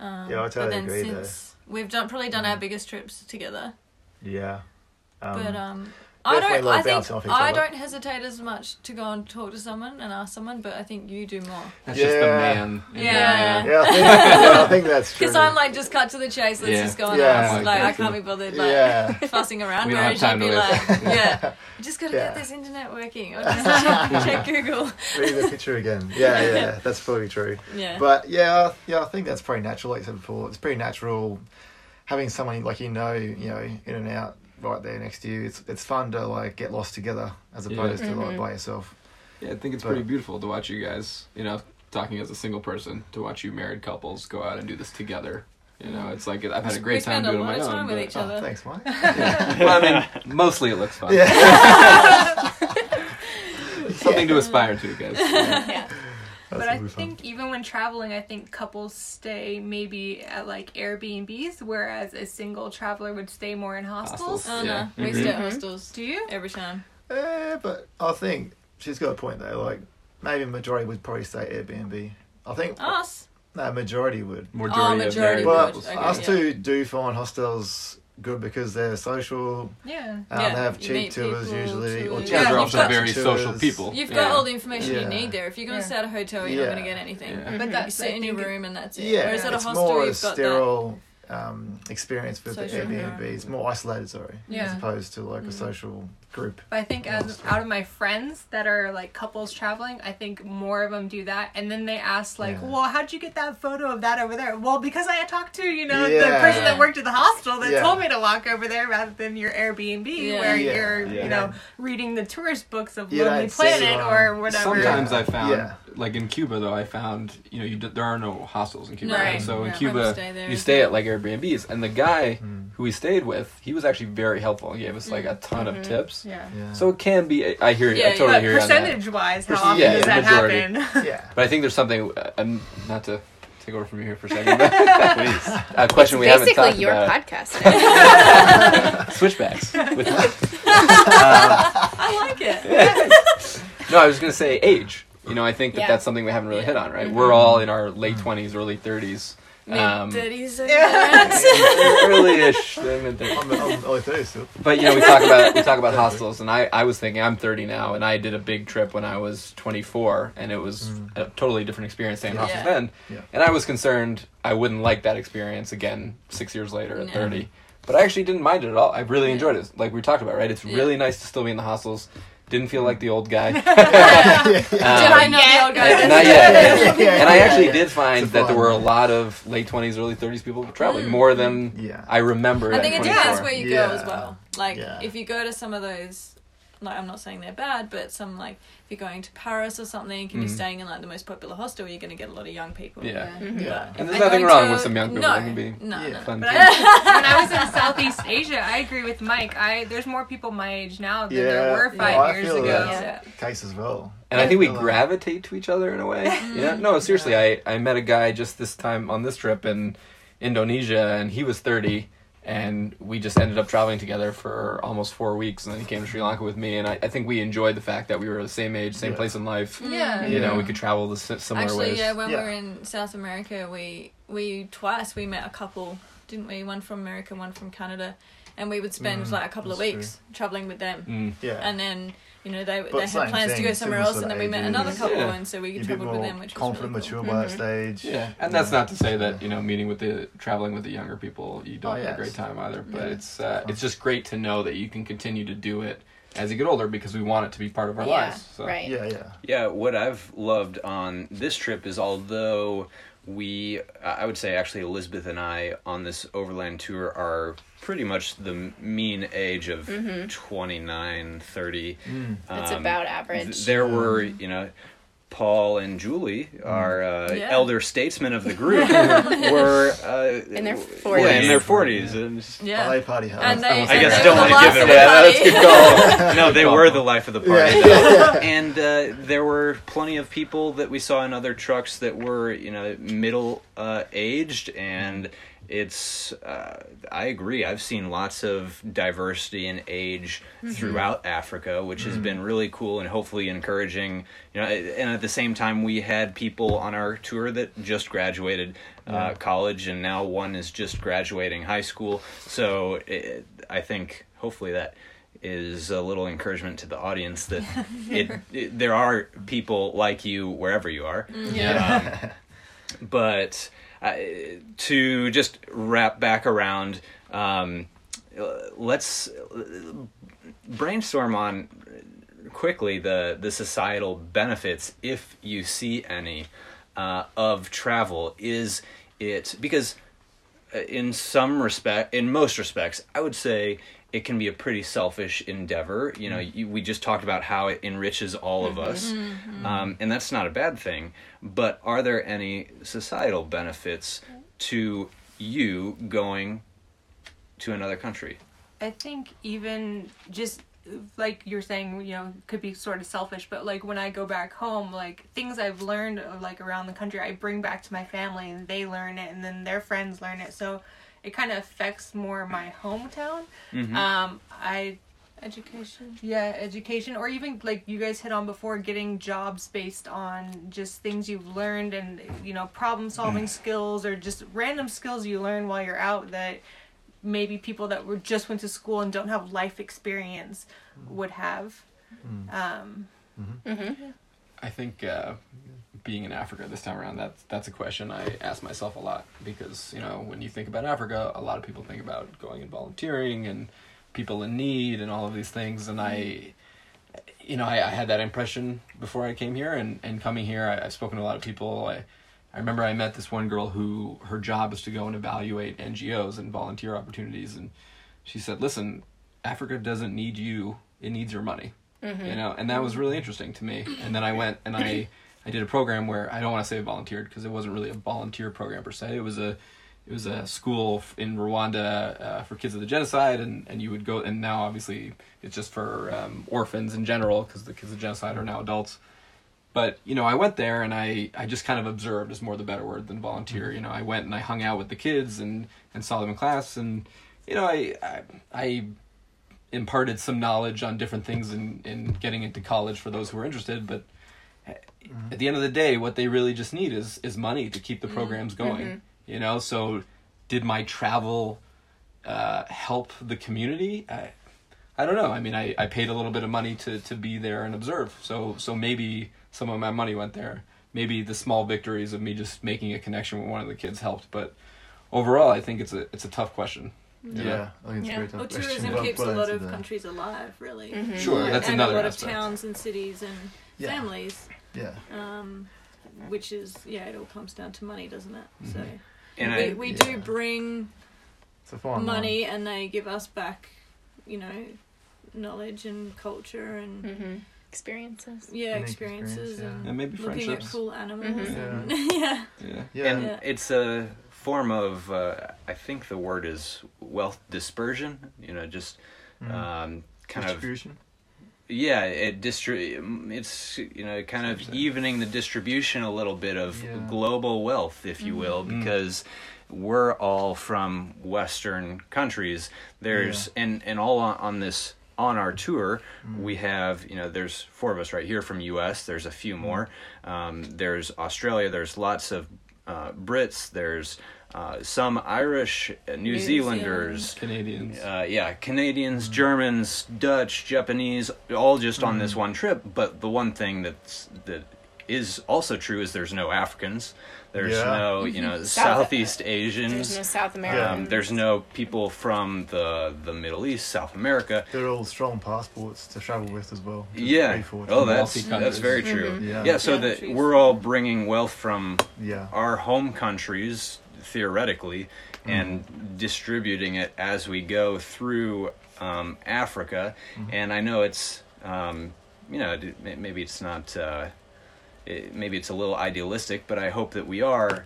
um, Yeah, I totally but then agree there. since we've done probably done our biggest trips together. Yeah. Um, but um I don't I think off each I other. don't hesitate as much to go and talk to someone and ask someone, but I think you do more. That's just the Yeah. man. in Yeah. yeah, I think, yeah, I think that's true. Because [laughs] I'm like, just cut to the chase. Let's Yeah. just go and Yeah. ask. Like Like, I can't be bothered like Yeah. [laughs] fussing around. We don't Whereas have time you'd be to like, yeah, you [laughs] just gotta Yeah. get this internet working. Or just check, check Google. Read the picture again. Yeah, yeah, that's probably true. Yeah. But yeah, yeah, I think that's pretty natural. Like I said before, it's pretty natural having someone like you know, you know, in and out right there next to you. It's it's fun to like get lost together as Yeah. opposed to Mm-hmm. like by yourself. Yeah, I think it's But- pretty beautiful to watch you guys, you know, talking as a single person, to watch you married couples go out and do this together. You know, it's like I've had a we great time doing it on my time own. with but- each Oh, other. thanks, Mike. [laughs] Yeah. well, I mean, mostly it looks fun. Yeah. [laughs] Something to aspire to, guys. [laughs] yeah. But I think even when traveling, I think couples stay maybe at like Airbnbs, whereas a single traveler would stay more in hostels. Hostels. Oh no, Yeah. we mm-hmm. stay at mm-hmm. hostels Do you? every time. Eh, but I think she's got a point though. Like maybe majority would probably say Airbnb. I think Us. no majority would. Majority, Oh, majority married Well, would. couples. Okay, us yeah. two do find hostels good because they're social. Yeah. Um, Yeah, they have cheap tours usually. Or tours. You cheap guys Yeah, are you've also got very tours. social people. You've Yeah. got all the information you need there. If you're going to Yeah. stay at a hotel, you're Yeah. not going to get anything. Yeah. But You that's sit in your room and that's it. Yeah, Whereas at a it's hostel, more a you've got that. Sterile um, experience with Social the Airbnb. environment. It's more isolated, sorry, Yeah. as opposed to like Mm. a social group. But I think as out of my friends that are like couples traveling, I think more of them do that. And then they ask like, Yeah. "Well, how'd you get that photo of that over there?" Well, because I had talked to you know the person Yeah. that worked at the hostel that Yeah. told me to walk over there rather than your Airbnb Yeah. where Yeah. you're Yeah. you know reading the tourist books of You Lonely Planet or whatever. Sometimes Yeah. I found, Yeah. Like in Cuba though, I found you know you d- there are no hostels in Cuba. Right. So in Yeah. Cuba, Stay there you stay at like Airbnbs, and the guy Mm. who we stayed with, he was actually very helpful. He gave us like a ton of tips. Yeah. Yeah. So it can be. I hear. Yeah, I totally But hear you on that. percentage wise, how often yeah, does that majority. happen? [laughs] yeah. But I think there's something. Uh, um, not to take over from you here for a second. But [laughs] please, a question we haven't Basically, your podcast. [laughs] Switchbacks. With, I like it. no, I was gonna say age. You know, I think that Yeah. that's something we haven't really hit on, right? Mm-hmm. We're all in our late twenties, early thirties. Um, Mid-thirties. [laughs] early-ish. mid-thirties. I'm, I'm early 30s. But you know, we talk about we talk about [laughs] hostels, and I I was thinking I'm 30 now, and I did a big trip when I was 24, and it was a totally different experience staying in hostels then. Yeah. And I was concerned I wouldn't like that experience again six years later at No. 30. But I actually didn't mind it at all. I really enjoyed it. Like we talked about, right? It's Yeah. really nice to still be in the hostels. Didn't feel like the old guy. [laughs] [laughs] Did I Um, know the old guy? not yet. Yeah, [laughs] yeah, and I actually yeah. did find that there were a lot of late 20s, early 30s people traveling, more than Yeah. I remember. I at think it depends where you Yeah. go as well. Like Yeah. if you go to some of those, like I'm not saying they're bad, but some like if you're going to Paris or something and you're Mhm. staying in like the most popular hostel, you're going to get a lot of young people. Yeah. Mhm. Yeah. And there's If nothing wrong going with some young people. No, can be no, Yeah. no. fun But. [laughs] I, when I was in Southeast Asia, I agree with Mike. I there's more people my age now than there were five I years feel ago. that's Yeah. the case as well. And I think we Yeah. gravitate to each other in a way. Mm-hmm. [laughs] Yeah. No, seriously, I, I met a guy just this time on this trip in Indonesia, and he was 30, and we just ended up traveling together for almost four weeks, and then he came to Sri Lanka with me, and I, I think we enjoyed the fact that we were the same age, same Yeah. place in life. Yeah. You know, we could travel the si- similar Actually, ways. yeah, when Yeah. we were in South America, we we twice we met a couple, didn't we? One from America, one from Canada, and we would spend Mm, like a couple of that's weeks traveling with them, Mm. Yeah. and then you know they But they had same plans to go somewhere else, and then we met ages. another couple, Yeah. and so we You're could a bit more with them, which confident, was really mature cool. by that stage. Yeah, and that's not to say that you know meeting with the traveling with the younger people you don't Oh, have a great time either. But Yeah. it's uh, it's just great to know that you can continue to do it as you get older because we want it to be part of our Yeah, lives. So. right. Yeah, yeah. Yeah, what I've loved on this trip is although we, I would say actually Elizabeth and I on this overland tour are pretty much the mean age of mm-hmm. 29, 30. Mm. That's Um, about th- average. there were, mm. you know, Paul and Julie, our uh, Yeah. elder statesmen of the [laughs] group, were uh, In their forties. Yeah, in 40s. their forties, and Yeah. LA party hard. And they, I guess they don't wanna give it away. of the that. That's good call. [laughs] no, they were the life of the party. Yeah. and uh, there were plenty of people that we saw in other trucks that were, you know, middle uh, aged, and it's. Uh, I agree. I've seen lots of diversity in age throughout Africa, which has been really cool and hopefully encouraging. You know, and at the same time, we had people on our tour that just graduated uh, college, and now one is just graduating high school. So it, I think hopefully that is a little encouragement to the audience that [laughs] it, it there are people like you wherever you are. Yeah. Um, but uh, to just wrap back around, um, let's brainstorm on quickly the the societal benefits, if you see any, uh, of travel. Is it because uh, in some respect, in most respects, I would say it can be a pretty selfish endeavor. You know, you, we just talked about how it enriches all of us, um, and that's not a bad thing. But are there any societal benefits to you going to another country? I think even just like you're saying, you know, could be sort of selfish, but like when I go back home, like things I've learned like around the country, I bring back to my family and they learn it and then their friends learn it. So it kind of affects more my hometown. Um, I education, yeah, education, or even like you guys hit on before, getting jobs based on just things you've learned and you know problem solving skills or just random skills you learn while you're out that maybe people that were just went to school and don't have life experience would have. Um, I think uh, being in Africa this time around, that's that's a question I ask myself a lot because you know when you think about Africa, a lot of people think about going and volunteering and people in need and all of these things, and I, you know, I, I had that impression before I came here, and and coming here, I, I've spoken to a lot of people. I, I remember I met this one girl who her job is to go and evaluate NGOs and volunteer opportunities, and she said, "Listen, Africa doesn't need you; it needs your money." Mm-hmm. you know and that was really interesting to me. And then i went and i [clears throat] i did a program where i don't want to say volunteered because it wasn't really a volunteer program per se. It was a it was a school in rwanda uh, for kids of the genocide and and you would go and now obviously it's just for um, orphans in general because the kids of genocide are now adults. But you know i went there and i i just kind of observed is more the better word than volunteer. You know i went and i hung out with the kids and and saw them in class and you know i i, I imparted some knowledge on different things in, in getting into college for those who were interested but at the end of the day, what they really just need is is money to keep the Mm-hmm. programs going. You know, so did my travel uh, help the community? I, I don't know. I mean, I, I paid a little bit of money to, to be there and observe. So so maybe some of my money went there. Maybe the small victories of me just making a connection with one of the kids helped. But overall, I think it's a it's a tough question. you know? Yeah, I think it's Yeah. a very tough Well, question. tourism Well- keeps well a lot of there. countries alive, really. Mm-hmm. Sure, that's and another a lot aspect. of towns and cities and Yeah. families, Yeah. um, which is yeah, it all comes down to money, doesn't it? Mm-hmm. So And we, I, we yeah. do bring It's a fine money, line. and they give us back, you know, knowledge and culture and Mm-hmm. Experiences. yeah, Unique experiences experience, yeah. and And maybe looking at friendships. cool animals. Mhm. And, [laughs] yeah. Yeah. Yeah. and Yeah. it's a form of uh, I think the word is wealth dispersion. You know, just Mm. um, kind of Distribution. Yeah, it distri- It's you know kind of evening the distribution a little bit of Yeah. global wealth, if you will, Mm. because we're all from Western countries. There's and and all on, on this on our tour we have you know there's four of us right here from us there's a few more um, there's australia there's lots of uh, brits there's uh, some irish uh, new, New zealanders Canadians. uh, yeah, Canadians, Germans, Dutch, Japanese, all just on this one trip. But the one thing that's that is also true is there's no Africans. There's Yeah. no you know South- Southeast Asians. There's no South Americans. um, there's no people from the the Middle East, South America. They're all strong passports to travel with as well. Yeah. Oh, that's that's very true. Mm-hmm. Yeah. Yeah. So Yeah, that trees. we're all bringing wealth from Yeah. our home countries theoretically and distributing it as we go through um, Africa. And I know it's um, you know maybe it's not uh, it, maybe it's a little idealistic, but I hope that we are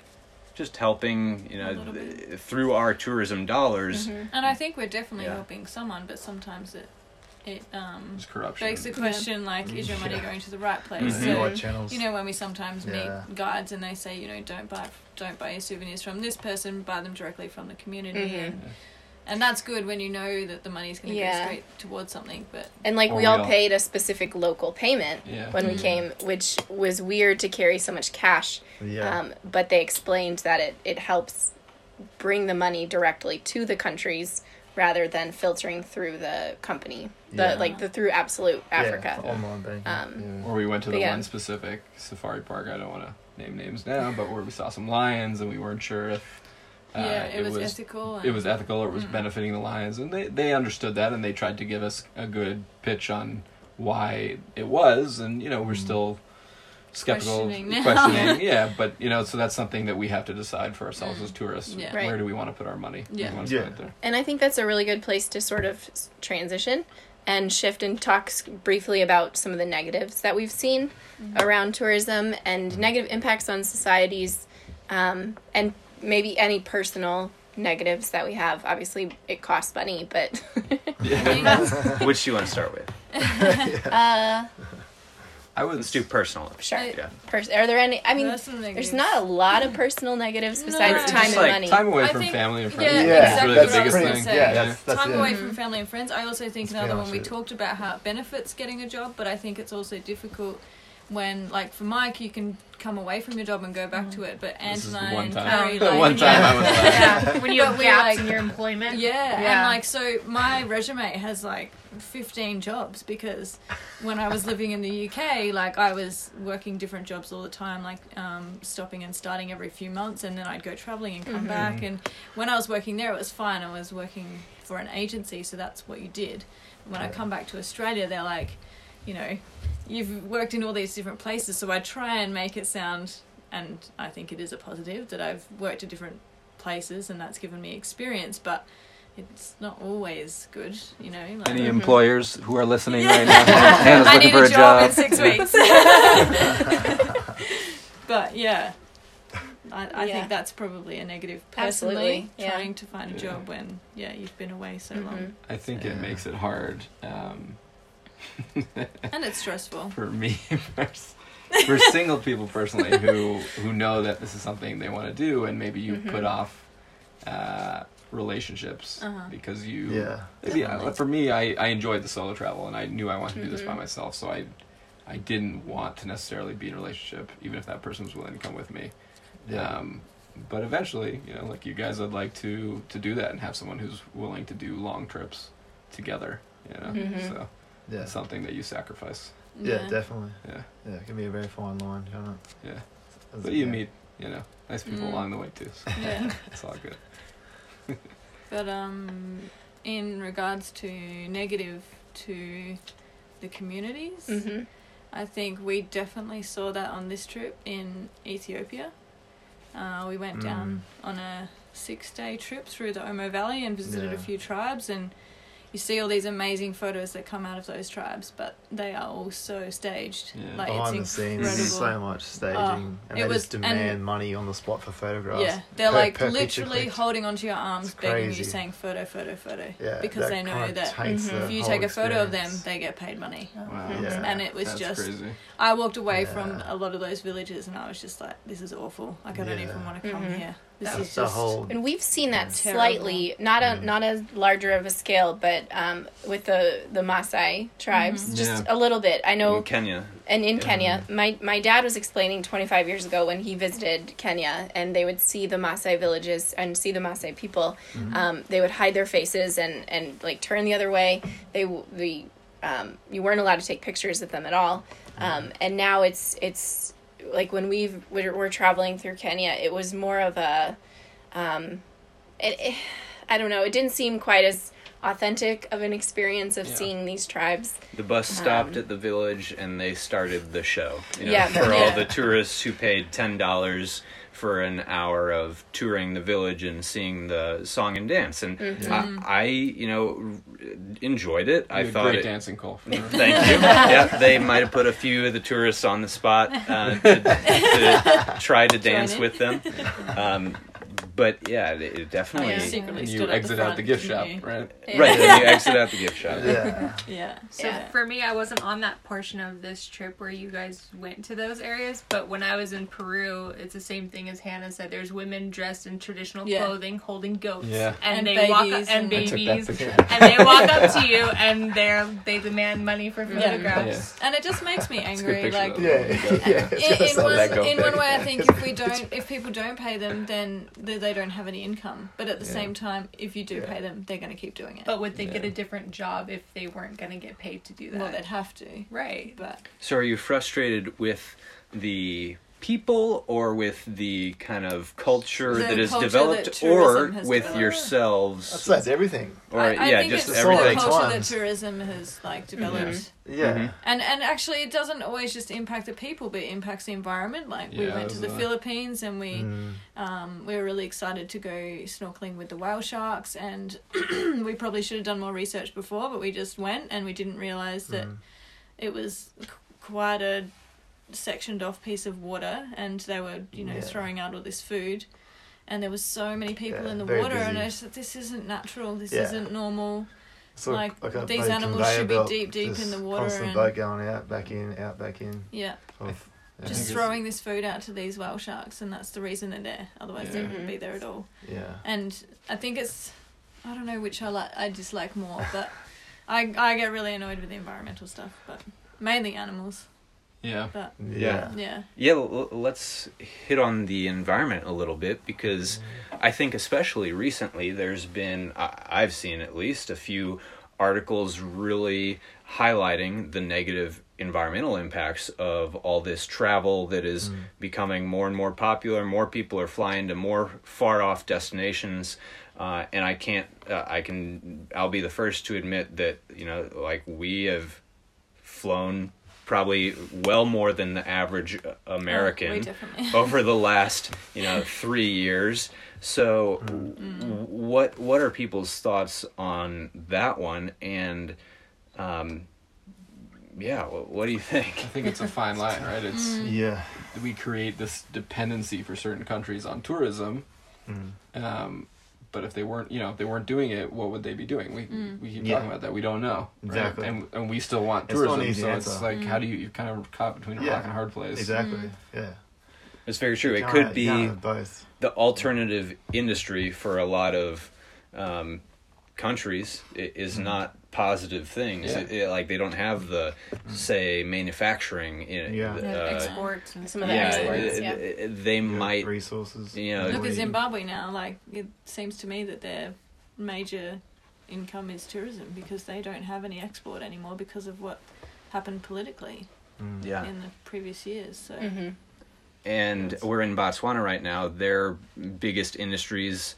just helping you know th- through our tourism dollars. And I think we're definitely Yeah. helping someone, but sometimes it it um There's corruption. begs the question like, is your money Yeah. going to the right place? Mhm. The So right channels. you know when we sometimes Yeah. meet guides and they say you know don't buy don't buy your souvenirs from this person, buy them directly from the community, Mhm. and and that's good when you know that the money's going to Yeah. go straight towards something. But And like we we all all- paid a specific local payment Yeah. when we came, which was weird to carry so much cash. yeah. Um, but they explained that it, it helps bring the money directly to the countries rather than filtering through the company. The Yeah. like the through Absolute Africa. for online banking. Um, Or we went to the yeah. one specific safari park. I don't want to name names now, but where we saw some lions and we weren't sure if uh, yeah, it, was, ethical. It was ethical or it was benefiting the lions, and they they understood that and they tried to give us a good pitch on why it was, and you know we're still skeptical, Questioning questioning, [laughs] yeah, but you know so that's something that we have to decide for ourselves as tourists. Yeah. Right. Where do we want to put our money? Yeah. we want to Yeah. spend it there? And I think that's a really good place to sort of transition and shift and talk briefly about some of the negatives that we've seen around tourism and negative impacts on societies um, and maybe any personal negatives that we have. Obviously, it costs money, but [laughs] [laughs] Which do you want to start with? uh, I would Let's do personal. sure. Yeah. Pers- are there any? I mean, there's not a lot of personal negatives besides No. time Just and like money. time away I from think- family and friends. Yeah, that's exactly really the I biggest thing. say. Yeah, that's, that's time it. away from family and friends. I also think Let's another one we it. talked about how it benefits getting a job, but I think it's also difficult when, like, for Mike, you can come away from your job and go back to it, but Ant and the I one and time. Carrie, like, one time yeah. I was like, Yeah, [laughs] when you But have we, gaps like- in your employment. Yeah, Yeah. and like so, my resume has like 15 jobs because when I was living in the UK, like I was working different jobs all the time, like um, stopping and starting every few months, and then I'd go traveling and come back. And when I was working there, it was fine. I was working for an agency, so that's what you did. When I come back to Australia, they're like, you know, you've worked in all these different places, so I try and make it sound, and I think it is a positive that I've worked at different places, and that's given me experience, but it's not always good, you know. Like, Any employers who are listening right now? [laughs] Hannah's I looking need for a job, in six [laughs] weeks. [laughs] but yeah, I, I Yeah. think that's probably a negative personally. Absolutely, yeah. Trying to find a Yeah. job when yeah you've been away so Mhm. long, I think it makes it hard um, [laughs] and it's stressful. for me, [laughs] for single people personally who who know that this is something they want to do, and maybe you put off uh, relationships Uh-huh. because you. Yeah. Maybe, Definitely. for me, I, I enjoyed the solo travel, and I knew I wanted to do this by myself, so I I didn't want to necessarily be in a relationship, even if that person was willing to come with me. Yeah. Um, but eventually, you know, like you guys, I'd like to to do that and have someone who's willing to do long trips together. You know, Mhm. so yeah. something that you sacrifice. yeah, definitely. Yeah, Yeah, it can be a very fine line, can't it? yeah. As- But you yeah. meet, you know, nice people Mm. along the way too. So Yeah. [laughs] it's all good. [laughs] But um, in regards to negative to the communities, hmm I think we definitely saw that on this trip in Ethiopia. Uh, we went down on a six day trip through the Omo Valley and visited Yeah. a few tribes and you see all these amazing photos that come out of those tribes, but they are all so staged. Yeah. Like Behind it's scenes, incredible. there's so much staging, and it they was- just demand and- money on the spot for photographs. Yeah, they're per- like per literally holding onto your arms, begging you, saying photo, photo, photo. Yeah, because they know that taints Mhm. if you take a photo of them, they get paid money. Wow. Yeah. And it was That's just, crazy. I walked away from a lot of those villages and I was just like, this is awful. Like, I don't even want to come Mhm. here. This That is was the just. whole And we've seen that Terrible. slightly, not a Mm. not as larger of a scale, but um, with the the Maasai tribes, Mhm. just Yeah. a little bit. I know in Kenya. And in Yeah. Kenya, my my dad was explaining 25 years ago when he visited Kenya, and they would see the Maasai villages and see the Maasai people. Um, they would hide their faces and and like turn the other way. They w- the um, you weren't allowed to take pictures of them at all. Um, and now it's it's like when we've we're, we're traveling through Kenya, it was more of a um, it, it I don't know. It didn't seem quite as authentic of an experience of Yeah. seeing these tribes. The bus stopped Um, at the village and they started the show. You know, Yeah, for yeah. all the tourists who paid ten dollars for an hour of touring the village and seeing the song and dance, and Mm-hmm. I, I, you know, enjoyed it. I You had thought great it, dancing, Cole. Thank you. [laughs] yeah, they might have put a few of the tourists on the spot uh, to, to [laughs] try to dance in. with them. [laughs] Um, but yeah, it, it definitely. Yeah. and you stood at the exit out the gift didn't shop, you? right? Right, and you exit out the gift [laughs] shop. yeah, Yeah. So Yeah. for me, I wasn't on that portion of this trip where you guys went to those areas. But when I was in Peru, it's the same thing as Hannah said. There's women dressed in traditional Yeah. clothing, holding goats, Yeah. and, And they walk up babies and and- I took that babies, and they walk up to you and they're they demand money for Yeah. photographs. And it just makes me It's a good angry. picture, Like, though. yeah, [laughs] yeah. in, in, one, in one way, I think if we don't, if people don't pay them, then they, they don't have any income. But at the Yeah. same time, if you do Yeah. pay them, they're going to keep doing it. But would they get a different job if they weren't going to get paid to do that? well, they'd have to. right. But So are you frustrated with the people or with the kind of culture The that is culture developed that or with developed. I'd yourselves say that's everything. or I, I yeah think just it's all the everything big culture that tourism has like developed. Yeah, Mhm. And and actually, it doesn't always just impact the people, but it impacts the environment. Like we Yeah, went to the there's a- Philippines, and we Mm. um, we were really excited to go snorkeling with the whale sharks, and [clears throat] we probably should have done more research before, but we just went, and we didn't realize that Mm. it was c- quite a sectioned off piece of water, and they were you know Yeah. throwing out all this food. And there was so many people Yeah, in the very water, and busy. I said, "This isn't natural. This Yeah. isn't normal." Sort of Like, these animals should be deep, deep in the water Constant and- boat going out, back in, out, back in. Yeah. Oh, of, I just throwing this food out to these whale sharks, and that's the reason they're there. Otherwise, they wouldn't be mm-hmm. there at all. yeah. And I think it's, I don't know which I like, I dislike more, [laughs] but I I get really annoyed with the environmental stuff, but mainly animals. Yeah. But Yeah. yeah, Yeah, l- let's hit on the environment a little bit because I think, especially recently, there's been, I- I've seen at least, a few articles really highlighting the negative environmental impacts of all this travel that is becoming more and more popular. More people are flying to more far off destinations. Uh, and I can't, uh, I can, I'll be the first to admit that, you know, like we have flown probably well more than the average uh, Oh, American [laughs] over the last you know three years. So, Mm. w- what what are people's thoughts on that one? And, um, yeah, wh- what do you think? I think it's a fine [laughs] line, right? It's Mm. Yeah. we create this dependency for certain countries on tourism. Mm. Um, but if they weren't, you know, if they weren't doing it, what would they be doing? We Mm. we keep Yeah. talking about that. We don't know, right? Exactly. And and we still want It's not an tourism. easy so it's answer. like, how do you you're kind of caught between a Yeah. rock and a hard place? Exactly. Yeah. It's very true. It can't- could be both. the alternative industry for a lot of um, countries i- is not positive things. Yeah. It- it- like they don't have the say manufacturing. In, Yeah. Yeah, uh, exports and Some of the yeah, exports, it- yeah. it- it- they might. resources. You know, Look at Zimbabwe now. Like it seems to me that their major income is tourism because they don't have any export anymore because of what happened politically Mm. Yeah. in the previous years. So hmm and Yes. we're in Botswana right now. Their biggest industries,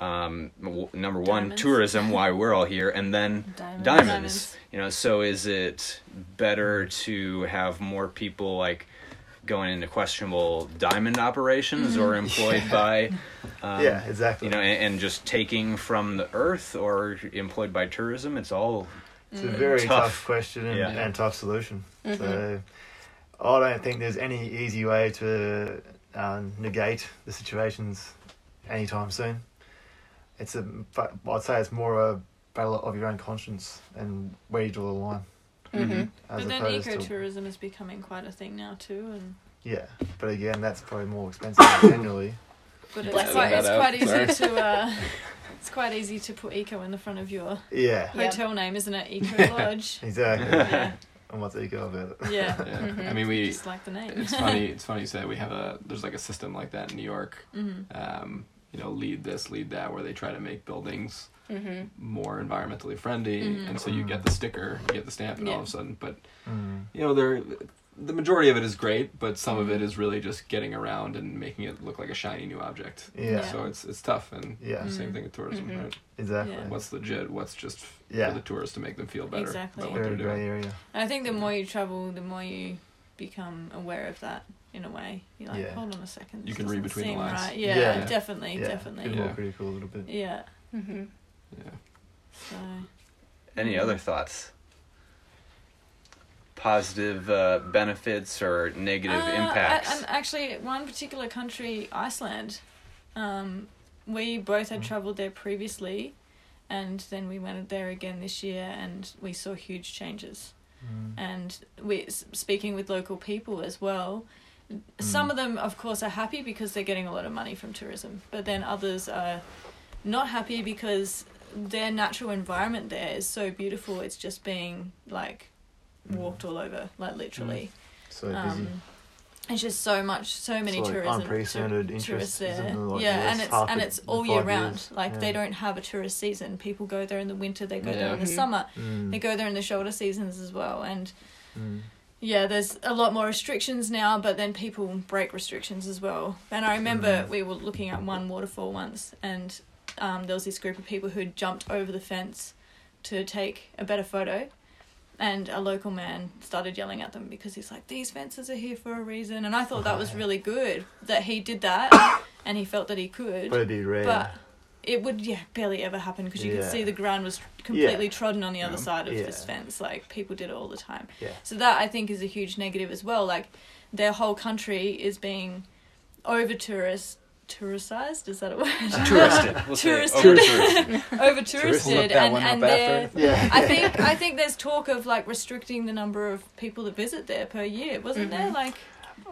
um, w- number one, Diamonds. tourism. Why we're all here, and then [laughs] diamonds. diamonds. You know, so is it better to have more people like going into questionable diamond operations or [laughs] employed by, um, yeah, exactly. you know, and, and just taking from the earth or employed by tourism? It's all It's a very Tough. tough, question and, Yeah. and tough solution. Mhm. So I don't think there's any easy way to uh, negate the situations anytime soon. It's a, but I'd say it's more a battle of your own conscience and where you draw the line. hmm But then opposed to, is becoming quite a thing now too, and yeah, but again, that's probably more expensive generally. [coughs] but it's Bless quite, it's That out. easy to uh, [laughs] it's quite easy to put eco in the front of your Yeah, Yeah. hotel name, isn't it? Eco [laughs] Lodge. [laughs] exactly. yeah, and what's ego about it? yeah. Yeah. Mhm. I mean, we. Just like the name. It's funny. It's funny you say we have a. There's like a system like that in New York. hmm Um, you know, LEED this, LEED that, where they try to make buildings hmm more environmentally friendly, Mhm. and so you get the sticker, you get the stamp, and all of a sudden, but Mm. you know, there, the majority of it is great, but some of it is really just getting around and making it look like a shiny new object. Yeah, So it's it's tough, and Yeah. same thing with tourism, Mhm. right? exactly. Yeah. What's legit? What's just Yeah. for the tourists to make them feel better Exactly. about what Very they're doing. area. And I think the more you travel, the more you become aware of that in a way. You're like, Yeah. hold on a second. You this can read doesn't between the seem lines. Right. Yeah, Yeah. definitely, Yeah, definitely. Be Yeah. more critical a little bit. Yeah. hmm Yeah. So Any other thoughts? Positive uh, benefits or negative Uh, impacts? a- And actually, one particular country, Iceland, um, we both had Mm. travelled there previously, and then we went there again this year, and we saw huge changes. Mm. And we s- speaking with local people as well. Some Mm. of them, of course, are happy because they're getting a lot of money from tourism, but then others are not happy because their natural environment there is so beautiful. It's just being like walked all over, like literally. So busy. Um, it's just so much, so many like tourism, unprecedented tour- interest, tourists there. isn't? Like, yeah, yes, and it's and it's all year five round. years. Like Yeah. they don't have a tourist season. People go there in the winter. They go there in the Mhm. summer. Mm. They go there in the shoulder seasons as well. And Mm. Yeah, there's a lot more restrictions now. But then people break restrictions as well. And I remember Mm. we were looking at one waterfall once, and um, there was this group of people who jumped over the fence to take a better photo. And a local man started yelling at them because he's like, "These fences are here for a reason." And I thought that was really good that he did that, [coughs] and he felt that he could. But it'd rare. But it would, yeah, barely ever happen because you could Yeah. see the ground was completely trodden on the other Yeah. side of Yeah. this fence. Like people did it all the time. Yeah. So that I think is a huge negative as well. Like their whole country is being over tourist tourisized. Is that a word? [laughs] Touristed. [laughs] We'll say Touristed. over-touristed. [laughs] over Look touristed, that and one up and they're. after. yeah. I think I think there's talk of like restricting the number of people that visit there per year, wasn't there? Mhm. Like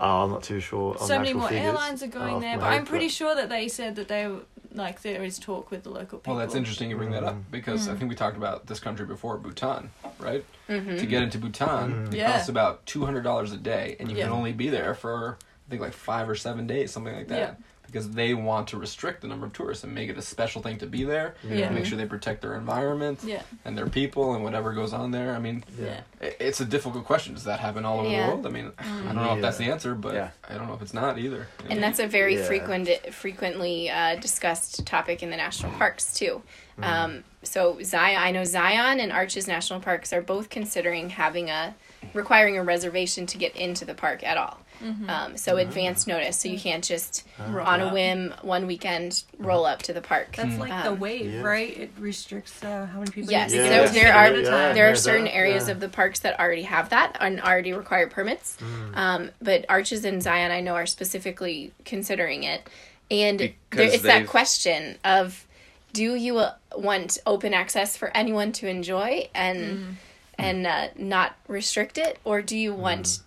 Oh, I'm not too sure. on so the many actual more figures airlines are going off there, my but head, I'm pretty sure that they said that they like there is talk with the local people. Well, that's interesting you bring that up Mm. because I Mm. think we talked about this country before, Bhutan, right? hmm To get into Bhutan, Mm. it Yeah. costs about two hundred dollars a day, and you can only be there for I think like five or seven days, something like that. Yeah. Because they want to restrict the number of tourists and make it a special thing to be there. Yeah. Make sure they protect their environment Yeah, and their people and whatever goes on there. I mean, yeah. i- it's a difficult question. Does that happen all over Yeah. the world? I mean, I Mm. don't know if that's the answer, but Yeah. I don't know if it's not either. you And know? that's a very Yeah. frequent, frequently uh, discussed topic in the national parks too. Mm. Um, so Zion, I know Zion and Arches National Parks are both considering having a requiring a reservation to get into the park at all. Mm-hmm. Um, so advance notice, so you can't just Roll on a whim one weekend roll up to the park. That's like the Um, wave, Yeah. right? It restricts uh, how many people. Yes, you Yeah, can there, get there are a time. there are certain areas yeah. of the parks that already have that and already require permits. Mm. Um, but Arches and Zion, I know, are specifically considering it, and there, it's that they've- question of, do you uh, want open access for anyone to enjoy and and uh, not restrict it, or do you want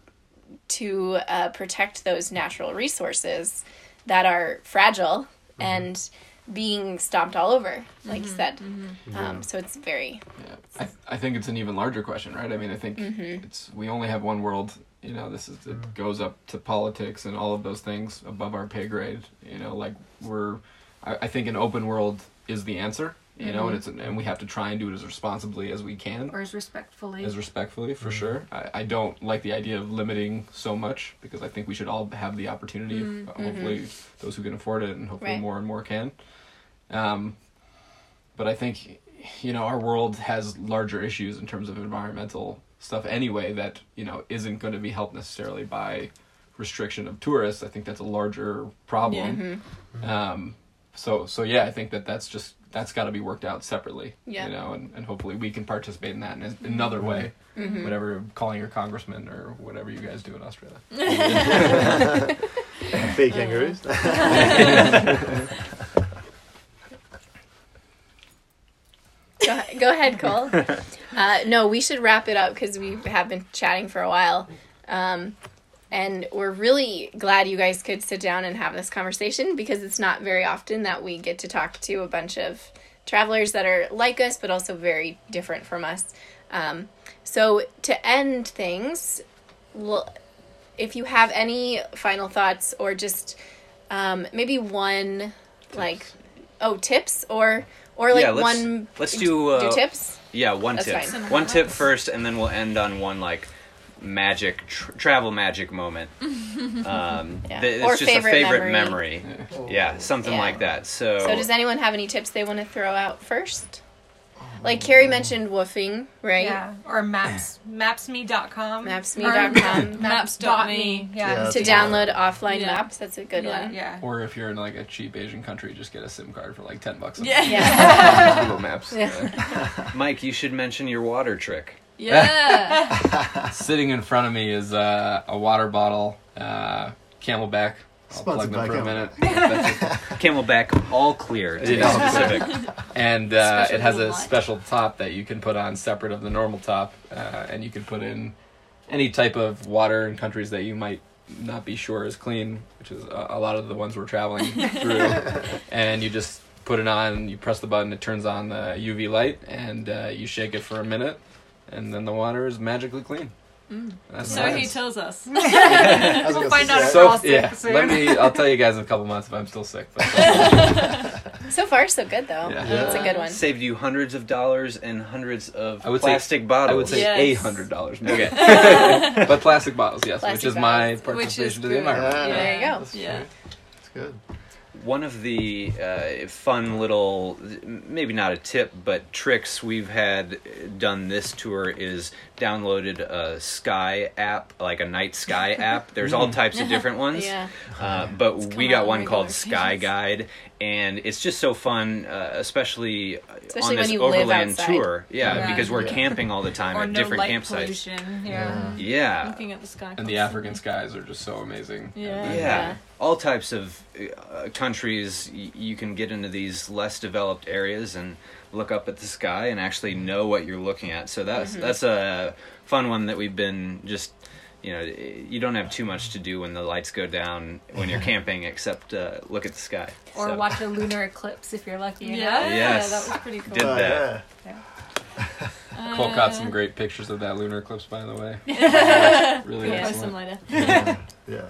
to uh, protect those natural resources that are fragile and being stomped all over, like you said. Mm-hmm. Um, so it's very Yeah. I, th- I think it's an even larger question, right? I mean, I think Mm-hmm. it's we only have one world. You know, this is it goes up to politics and all of those things above our pay grade. You know, like we're, I, I think an open world is the answer. You know, and it's and we have to try and do it as responsibly as we can, Or as respectfully. as respectfully for sure. I, I don't like the idea of limiting so much because I think we should all have the opportunity. uh, Hopefully, those who can afford it, and hopefully Right. more and more can. Um, but I think you know our world has larger issues in terms of environmental stuff anyway that you know isn't going to be helped necessarily by restriction of tourists. I think that's a larger problem. Um, so so yeah, I think that that's just that's got to be worked out separately. Yeah. You know, and, and hopefully we can participate in that in another way. Whatever, calling your congressman or whatever you guys do in Australia. [laughs] [laughs] Feed kangaroos. [laughs] Go, go ahead, Cole. Uh, no, we should wrap it up because we have been chatting for a while. Um, and we're really glad you guys could sit down and have this conversation because it's not very often that we get to talk to a bunch of travelers that are like us but also very different from us. Um, so, to end things, if you have any final thoughts or just um, maybe one, like, oh, tips or. Or like Yeah, let's- one. let's do, uh, do tips. Yeah, one That's tip. fine. One tip first, and then we'll end on one like magic tr- travel magic moment. [laughs] Um, Yeah. th- it's Or just favorite a favorite memory. memory. Yeah, something Yeah. like that. So, So does anyone have any tips they want to throw out first? Like Carrie mentioned WWOOFing, right? Yeah. Or maps. Mapsme.com. Mapsme.com. Or Maps.me. [laughs] Yeah. Yeah. To download offline Yeah. maps, that's a good Yeah. one. Yeah. Or if you're in like a cheap Asian country, just get a SIM card for like ten bucks. a Yeah. month. Yeah. Google Maps. [laughs] Yeah. Mike, you should mention your water trick. Yeah. [laughs] Sitting in front of me is uh, a water bottle, uh, CamelBak. I'll Sponsored plug them by for a minute. That's it. [laughs] CamelBak, all clear to be specific. and uh, Special it has a little light. special top that you can put on separate of the normal top, uh, and you can put in any type of water in countries that you might not be sure is clean, which is a, a lot of the ones we're traveling [laughs] through. and you just put it on, you press the button, it turns on the UV light, and uh, you shake it for a minute, and then the water is magically clean. Mm. That's so nice. he tells us. [laughs] [laughs] We'll find out if So we're all sick yeah, soon. let me. I'll tell you guys in a couple months if I'm still sick. But [laughs] So far, so good though. Yeah. That's a good one. Saved you hundreds of dollars and hundreds of I would say- plastic bottles. I would say Yes. eight hundred dollars. Okay. but plastic bottles, yes, Plastic which is my bottles. participation is to the good. environment. There you go. That's Yeah. it's good. One of the uh, fun little, maybe not a tip, but tricks we've had done this tour is downloaded a Sky app, like a night sky [laughs] app. There's all types of different [laughs] ones. Yeah. Uh, but we got out one called Sky pages. Guide, and it's just so fun, uh, especially, Especially on this overland tour. Yeah, Yeah. because we're Yeah. camping all the time or at no different light campsites. pollution. Yeah. Yeah. Looking at the sky. And the. African skies are just so amazing. Yeah. Yeah. Yeah. all types of uh, countries. Y- you can get into these less developed areas and look up at the sky and actually know what you're looking at. So that's Mm-hmm. that's a fun one that we've been just. You know, you don't have too much to do when the lights go down when you're [laughs] camping, except uh, look at the sky. Or So, watch a [laughs] lunar eclipse if you're lucky. Yeah. enough. Yes. That was pretty cool. Did Oh, that. Uh, Cole got some great pictures of that lunar eclipse, by the way. [laughs] really We'll post excellent. them later. Yeah. yeah.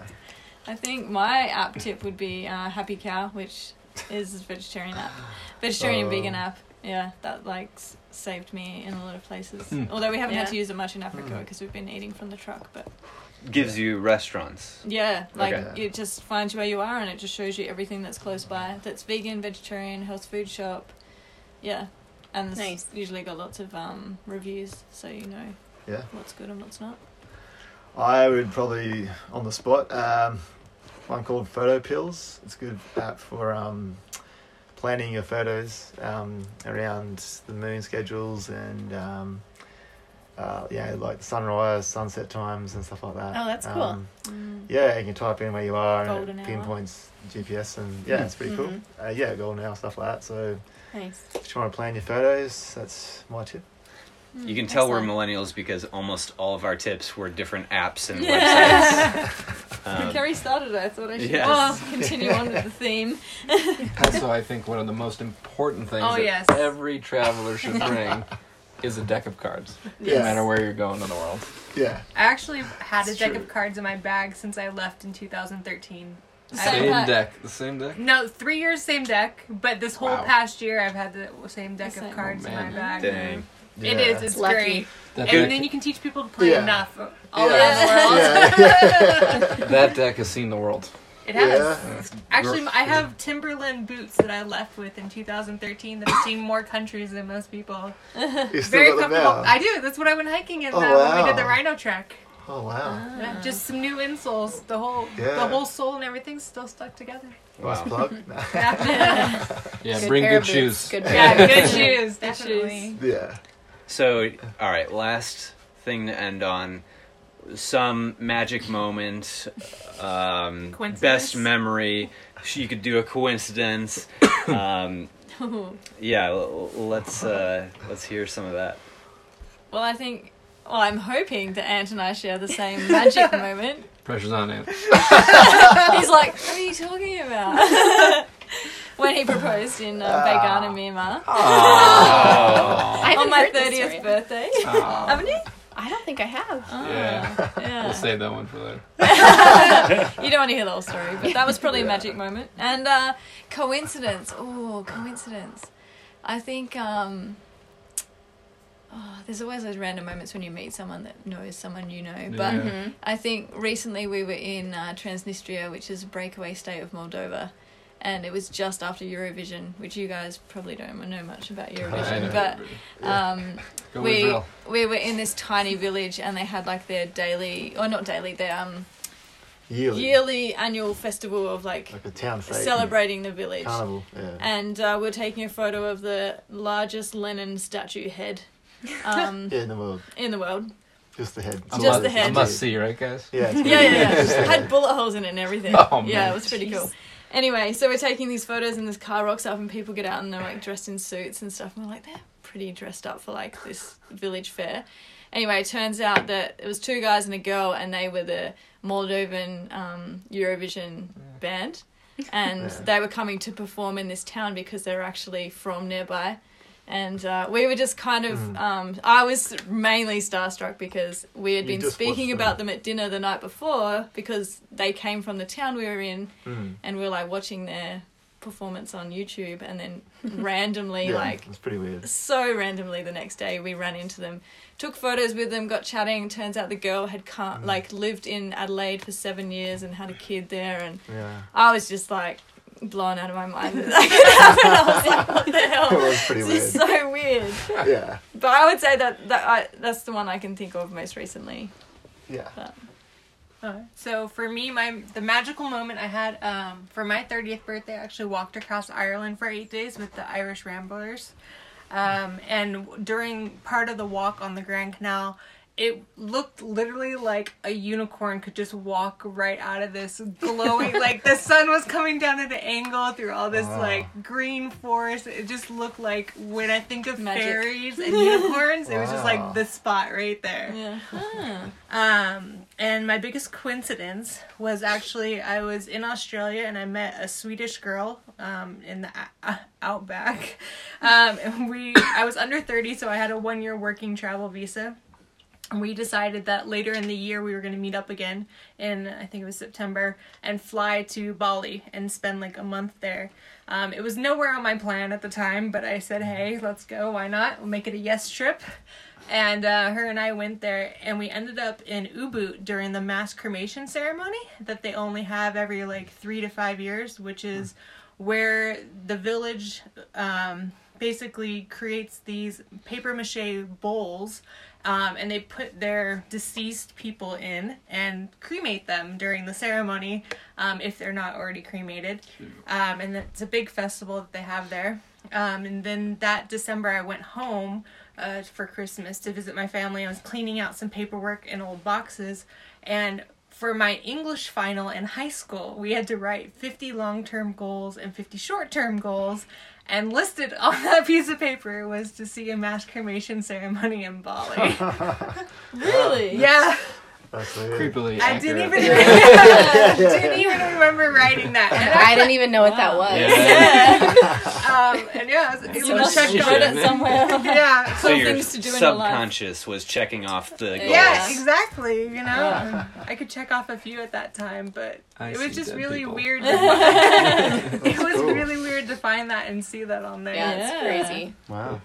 I think my app tip would be uh, HappyCow, which is a vegetarian app, vegetarian Oh. vegan app. Yeah, that like s- saved me in a lot of places. Hmm. Although we haven't had to use it much in Africa because we've been eating from the truck, but gives you restaurants. yeah, like Okay. it just finds you where you are and it just shows you everything that's close by. That's vegan, vegetarian, health food shop. Yeah, and it's Nice. usually got lots of um, reviews, so you know Yeah. what's good and what's not. I would probably on the spot um, one called PhotoPills. It's a good app for um, planning your photos um, around the moon schedules and um, uh, yeah, like sunrise, sunset times and stuff like that. Oh, that's cool. Um, Mm. yeah, you can type in where you are Golden and it hour. pinpoints GPS and yeah, it's pretty Mhm. cool. Uh, yeah, golden hour stuff like that. So Nice. if you want to plan your photos, that's my tip. You can tell we're millennials because almost all of our tips were different apps and [laughs] websites. [laughs] Um, [laughs] Kerry started it. I thought I should Yes. just continue on with the theme. [laughs] Also, I think one of the most important things Oh, that yes. every traveler should [laughs] bring is a deck of cards, no matter where you're going in the world. Yeah. I actually had a deck true. of cards in my bag since I left in 2013. Same Same deck. The same deck. No, three years, same deck, but this whole Wow. past year I've had the same deck The of cards Oh, in my man. bag. Dang. It Yeah. is, it's Lucky. great. That And deck, then you can teach people to play Yeah. enough all Yeah. around the world. Yeah. [laughs] that deck has seen the world. It has. Yeah. Actually, I have Timberland boots that I left with in 2013 that have seen more countries than most people. You still Very got them comfortable. now? I do. That's what I went hiking in Oh, uh, when we did the. Rhino trek. Oh wow. Yeah, just some new insoles. The whole Yeah. the whole sole and everything's still stuck together. Nice plug. [laughs] Yeah, Yeah, Good bring good of shoes. Good yeah good shoes, Good definitely. yeah. So, all right, last thing to end on some magic moment, um, Coincidence? best memory. You could do a coincidence. [coughs] Um, yeah, l- l- let's uh, let's hear some of that. well, I think. Well, I'm hoping that Ant and I share the same magic [laughs] moment. Pressure's on Ant. [laughs] He's like, "What are you talking about?" [laughs] when he proposed in uh, Bagan and Myanmar Oh. Haven't on my heard this thirtieth birthday. Oh. Haven't you? I don't think I have. Yeah. Yeah. We'll save that one for later. [laughs] you don't want to hear the whole story, but that was probably a magic moment. And uh, coincidence. Oh, coincidence. I think um, oh, there's always those random moments when you meet someone that knows someone you know. But Yeah. Mhm. I think recently we were in uh, Transnistria, which is a breakaway state of Moldova. And it was just after Eurovision, which you guys probably don't know much about I know. Eurovision, but um, [laughs] Go we we were in this tiny village, and they had like their daily, or not daily, their um Yearly. yearly annual festival of like Like a town fete. celebrating the village. Carnival. Yeah. And uh, we're taking a photo of the largest Lenin statue head [laughs] um, yeah, in the world. in the world. Just the head. Just must- the head. A must see, right, guys? Yeah. it's Yeah, yeah, yeah. Had bullet holes in it and everything. [laughs] Oh, yeah, man. it was pretty cool. Anyway, so we're taking these photos and this car rocks up and people get out and they're like dressed in suits and stuff. And we're like, they're pretty dressed up for like this village fair. Anyway, it turns out that it was two guys and a girl and they were the Moldovan um, Eurovision band. And they were coming to perform in this town because they're actually from nearby. And uh, we were just kind of, Mm. um, I was mainly starstruck because we had You been speaking about them. at dinner the night before because they came from the town we were in Mm. and we were like watching their performance on YouTube and then [laughs] randomly Yeah, like it's pretty weird. so randomly the next day we ran into them took photos with them got chatting turns out the girl had come, like lived in Adelaide for 7 years and had a kid there and Yeah. I was just like blown out of my mind that that could happen I was like what the hell It was pretty this weird. so weird [laughs] Yeah. but I would say that, that I, that's the one I can think of most recently Yeah. Uh, so for me, my the magical moment I had um, for my 30th birthday, I actually walked across Ireland for eight days with the Irish Ramblers. Um, and during part of the walk on the Grand Canal, it looked literally like a unicorn could just walk right out of this glowing [laughs] like the sun was coming down at an angle through all this Wow. like green forest it just looked like when i think of Magic. fairies and [laughs] unicorns it was just like the spot right there yeah um, and my biggest coincidence was actually I was in Australia and I met a Swedish girl um, in the uh, outback. [laughs] Um, and we I was under thirty, so I had a one year working travel visa. We decided that later in the year we were going to meet up again in I think it was September and fly to Bali and spend like a month there. Um, it was nowhere on my plan at the time, but I said, "Hey, let's go. Why not? We'll make it a yes trip." And uh, her and I went there, and we ended up in Ubud during the mass cremation ceremony that they only have every like three to five years, which is where the village um, basically creates these paper mache bowls. Um, and they put their deceased people in and cremate them during the ceremony um, if they're not already cremated. Um, and it's a big festival that they have there. Um, and then that December, I went home uh, for Christmas to visit my family. I was cleaning out some paperwork in old boxes. And for my English final in high school, we had to write 50 long term goals and 50 short term goals. And listed on that piece of paper was to see a mass cremation ceremony in Bali. [laughs] really yeah. That's. Creepily I didn't even [laughs] [laughs] didn't even remember writing that. And I didn't even know what that was. Yeah. Um, and yeah, it was, it was checked have it somewhere. [laughs] Yeah. So Cool your things to do in your life. subconscious was checking off the goals. Yeah, exactly. You know, I could check off a few at that time, but I it was just really people. weird. To find, it was cool. really weird to find that and see that on there. Yeah, it's Yeah. crazy. Wow.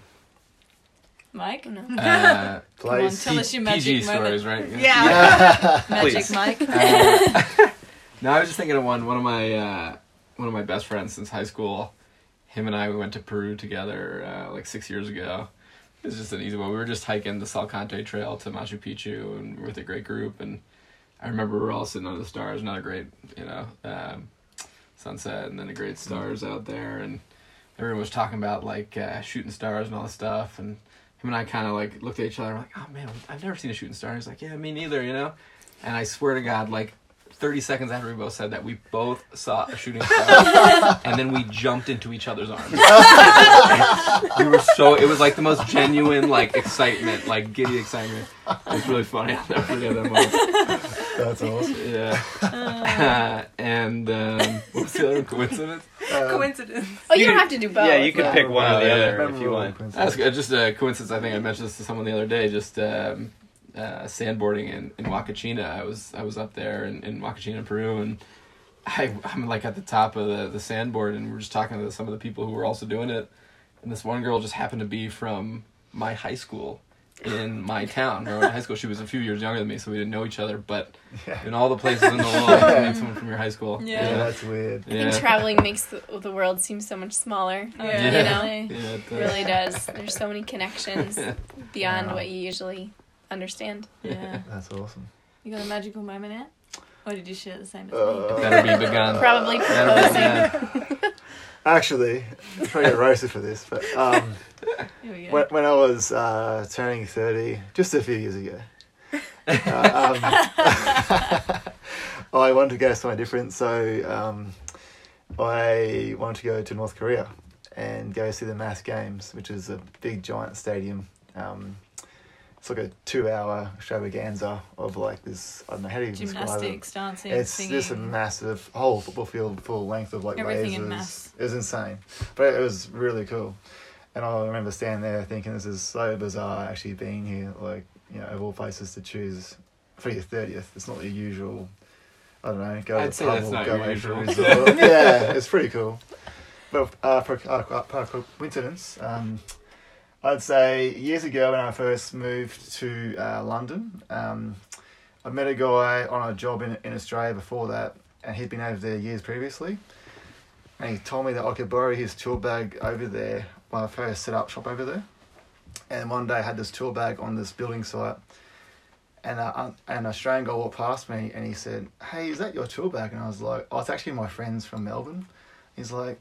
Mike? Uh, [laughs] Place. Tell us your magic PG moment. stories, right? Yeah. [laughs] Magic Please. Mike. Uh, no, I was just thinking of one. One of my uh, one of my best friends since high school. Him and I we went to Peru together uh, like six years ago. It was just an easy one. We were just hiking the Salkantay Trail to Machu Picchu, and we were with a great group. And I remember we were all sitting under the stars. Another great, you know, um, sunset, and then the great stars out there. And everyone was talking about like uh, shooting stars and all this stuff. And him and I kind of like looked at each other. like, oh man, I've never seen a shooting star. And he's like, yeah, me neither. You know. And I swear to God, like 30 seconds after we both said that, we both saw a shooting star. [laughs] and then we jumped into each other's arms. [laughs] [laughs] we were so, it was like the most genuine, like, excitement, like, giddy excitement. It was really funny. I'll never forget that moment. That's awesome. Yeah. and, um, what was the other coincidence? [laughs] Um, Coincidence. Oh, you, You don't have to do both. Yeah, you could Yeah. pick one or the other if you want. That's good. just a coincidence. I think I mentioned this to someone the other day. Just um, uh, sandboarding in, in Huacachina. I was I was up there in, in Huacachina, Peru, and I I'm like at the top of the, the sandboard, and we're just talking to some of the people who were also doing it, and this one girl just happened to be from my high school in [laughs] my town. Where I went to high school, she was a few years younger than me, so we didn't know each other. But Yeah. in all the places in the [laughs] world, you meet someone from your high school. Yeah. Yeah, that's weird. I think traveling makes the, the world seem so much smaller. Yeah. You know? Yeah, it It does. really does. There's so many connections [laughs] beyond Wow. what you usually understand. Yeah. That's awesome. You got a magical moment yet? Or did you share the same as me? Uh, Better be begun. Probably Better be proposing. begun. Actually, I'm trying to get roasted for this, but um, Here we go. When, when I was uh, turning 30, just a few years ago, uh, um, [laughs] I wanted to go somewhere different, so um, I wanted to go to North Korea and go see the Mass Games, which is a big giant stadium. Um, it's like a two-hour extravaganza of like this. I don't know how do you describe it. Gymnastics, dancing, It's singing. just a massive whole football field full length of like Everything lasers. in mass. It was insane, but it was really cool. And I remember standing there thinking, "This is so bizarre." Actually, being here, like you know, of all places to choose for your thirtieth, it's not your usual. I don't know. Go I'd to the pub or go away for a resort. [laughs] yeah, it's pretty cool. But uh, for uh, coincidence, um, I'd say years ago when I first moved to uh, London, um, I met a guy on a job in, in Australia before that, and he'd been over there years previously. And he told me that I could borrow his tool bag over there when I first set up shop over there. And one day I had this tool bag on this building site, and uh, an Australian guy walked past me and he said, "Hey, is that your tool bag?" And I was like, "Oh, it's actually my friend's from Melbourne." He's like,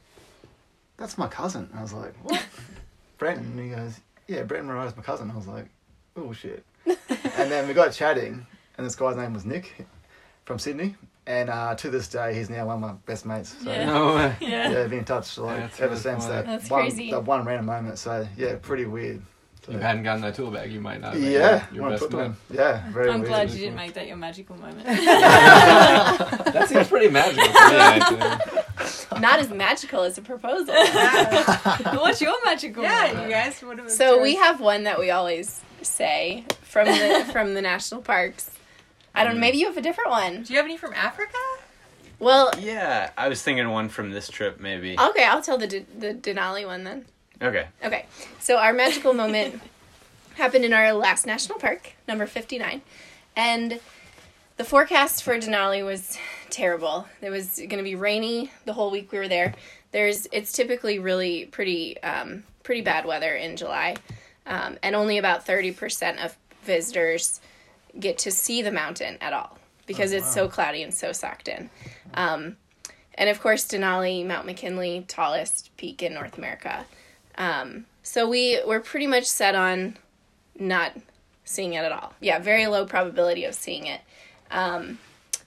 "That's my cousin." And I was like, "What?" [laughs] Brenton. And he goes, "Yeah, Brenton Monroe's my cousin." I was like, "Oh shit." [laughs] and then we got chatting, and this guy's name was Nick from Sydney. And uh, to this day, he's now one of my best mates. So, Yeah. No way. [laughs] yeah. yeah, been in touch like That's ever really since funny. that That's one crazy. that one random moment. So yeah, pretty weird. So, If you hadn't gotten that tool bag, you might not. have been yeah, your wanna best talk man. Yeah, very I'm weird. glad you didn't make that your magical moment. [laughs] [laughs] That seems pretty magical to me. Actually. Not as magical as a proposal. What's your magical Yeah, moment? you guys would have. So we have one that we always say from the from the national parks. I don't know. Maybe you have a different one. Do you have any from Africa? Well, Yeah, I was thinking one from this trip maybe. okay, I'll tell the D- the Denali one then. Okay. Okay, so our magical moment [laughs] happened in our last national park, number 59. And the forecast for Denali was terrible. It was going to be rainy the whole week we were there. There's it's typically really pretty um, pretty bad weather in July. Um, and only about 30% of visitors get to see the mountain at all because it's so cloudy and so socked in. Um, and of course, Denali, Mount McKinley, tallest peak in North America. Um, so we were pretty much set on not seeing it at all. Yeah, very low probability of seeing it. Um,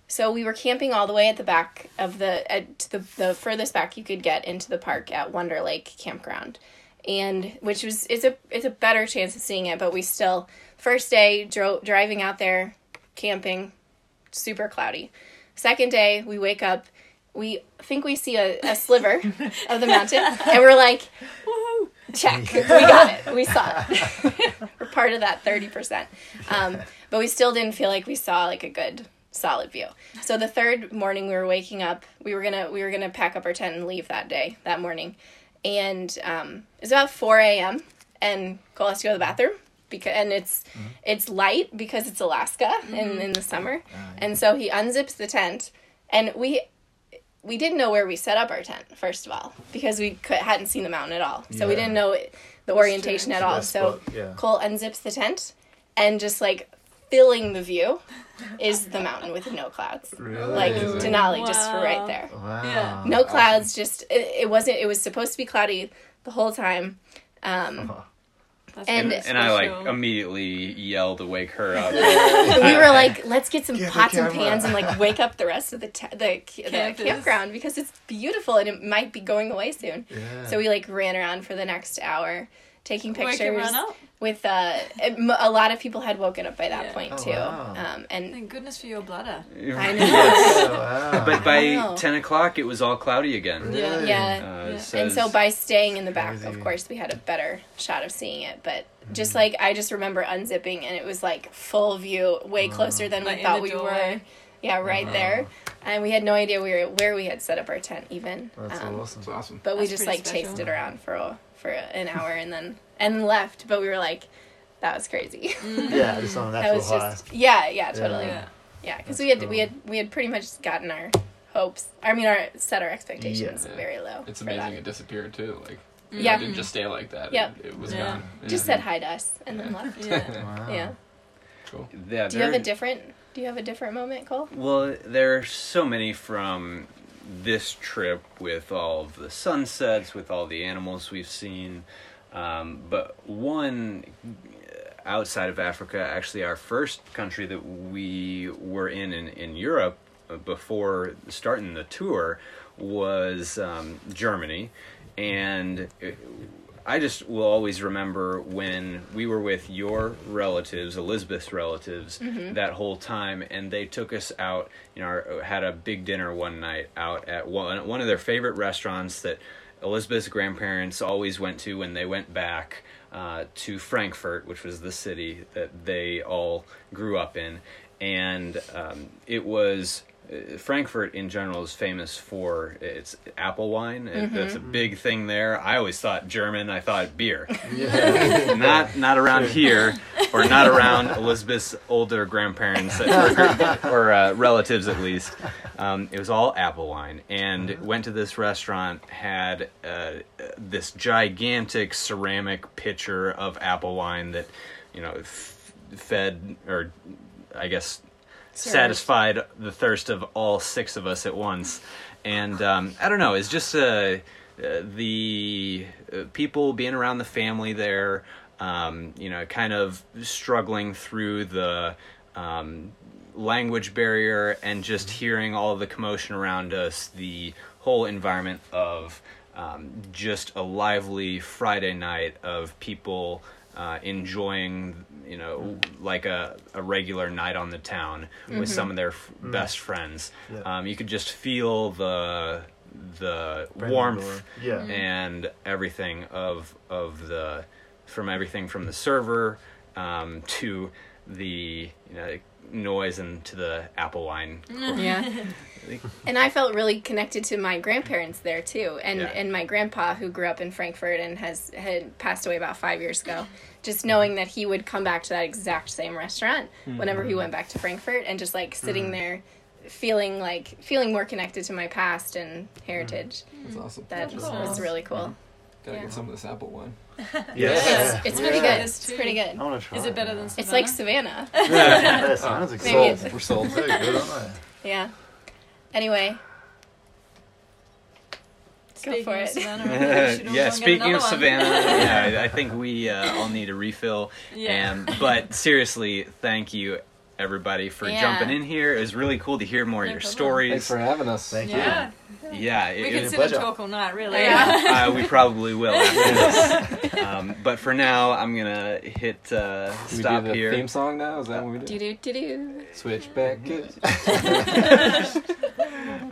so we were camping all the way at the back of the at the the furthest back you could get into the park at Wonder Lake Campground, and which was it's a it's a better chance of seeing it. But we still first day dro- driving out there, camping, super cloudy. Second day, we wake up, we think we see a, a sliver [laughs] of the mountain, and we're like, woohoo, check, we got it, we saw it. [laughs] we're part of that 30%. Um, but we still didn't feel like we saw like a good solid view. So the third morning we were waking up, we were gonna we were gonna pack up our tent and leave that day, that morning. And um, it's about four AM and Cole has to go to the bathroom because and it's it's light because it's Alaska in, mm-hmm. in the summer. And so he unzips the tent and we we didn't know where we set up our tent first of all because we could, hadn't seen the mountain at all. So we didn't know it- the orientation at all. Best So spot, yeah. Cole unzips the tent and just like filling the view is the mountain with no clouds. Really? Like Amazing. Denali, just right there. Wow. Yeah. No clouds, just it, it wasn't. It was supposed to be cloudy the whole time. Um, That's And- really And I like immediately yelled to wake her up. [laughs] we were like, let's get some Get pots and pans and like wake up the rest of the te- the, the campground because it's beautiful and it might be going away soon. Yeah. So we like ran around for the next hour, taking pictures. with uh, it- m- a lot of people had woken up by that Yeah. point Oh, too. wow. Um, and Thank goodness for your bladder. I know. [laughs] Oh, wow. But by Wow. 10 o'clock, it was all cloudy again. Yeah. yeah. Uh, Yeah. and so by staying in the back, of course, we had a better shot of seeing it. But just like I just remember unzipping, and it was like full view, way closer than Like we thought we were. Yeah, right there, and we had no idea we were where we had set up our tent even. That's Um, awesome. It's awesome. But we just pretty like chased it around for a, for an hour and then and left. But we were like, that was crazy. Mm. [laughs] Yeah, just on a that was high. just yeah, yeah, totally. Yeah. Yeah, because That's we had cool. we had we had pretty much gotten our hopes. I mean, our set our expectations Yeah. very low. It's amazing that. it disappeared too. Like Yeah. it didn't just stay like that. Yep. It, it was Yeah. gone. Just said hi to us and then left. Yeah. [laughs] Wow. Yeah. Cool. Yeah, Do you have a different? Do you have a different moment, Cole? Well, there are so many from this trip with all of the sunsets, with all the animals we've seen. Um, but one outside of Africa, actually, our first country that we were in in, in Europe uh, before starting the tour was um, Germany. And I just will always remember when we were with your relatives, Elizabeth's relatives, that whole time, and they took us out. You know, our- had a big dinner one night out at one one of their favorite restaurants that Elizabeth's grandparents always went to when they went back uh, to Frankfurt, which was the city that they all grew up in, and um, it was. Uh, Frankfurt in general is famous for its apple wine. It- That's a big thing there. I always thought German. I thought beer. [laughs] [laughs] not not around here, [laughs] or not around Elizabeth's older grandparents or, or uh, relatives at least. Um, it was all apple wine, and went to this restaurant. Had uh, this gigantic ceramic pitcher of apple wine that you know f- fed or I guess satisfied the thirst of all six of us at once. And um, I don't know, it's just uh, uh, the uh, people being around the family there, um, you know, kind of struggling through the um, language barrier and just hearing all the commotion around us, the whole environment of um, just a lively Friday night of people uh, enjoying, you know, like a, a regular night on the town with some of their f- best friends. Yeah. Um, you could just feel the the Friendly warmth. Yeah. and everything of of the from everything from the server um, to the you know noise and to the apple wine. Mm. Yeah. [laughs] and I felt really connected to my grandparents there too, and Yeah. and my grandpa who grew up in Frankfurt and has had passed away about five years ago. Just knowing that he would come back to that exact same restaurant hmm. whenever he hmm. went back to Frankfurt, and just like sitting hmm. there, feeling like feeling more connected to my past and heritage. That's awesome. That That's was awesome. really cool. Gotta Yeah. get some of this apple wine. [laughs] Yeah. It's, it's pretty Yeah. good. It's It's pretty good. I want to try. Is it better than It's like Savanna? [laughs] Savanna. Yeah, sounds like Maybe sold. We're sold. Very good, aren't Yeah. Anyway, Speaking for of it. Savanna, [laughs] maybe we should all go yeah, speaking of. Savanna, yeah, I- I think we uh, all need a refill. Yeah. And but seriously, thank you everybody for Yeah. jumping in here. It was really cool to hear more of your problem. stories. Thanks for having us. Thank you. Yeah. yeah, it, We it could was- sit and talk all night, really. Yeah. [laughs] uh, we probably will after [laughs] this. Um, but for now, I'm gonna hit uh, We stop do the here. theme song now. Is that what we do? Do do do do. Switchback kids. [laughs]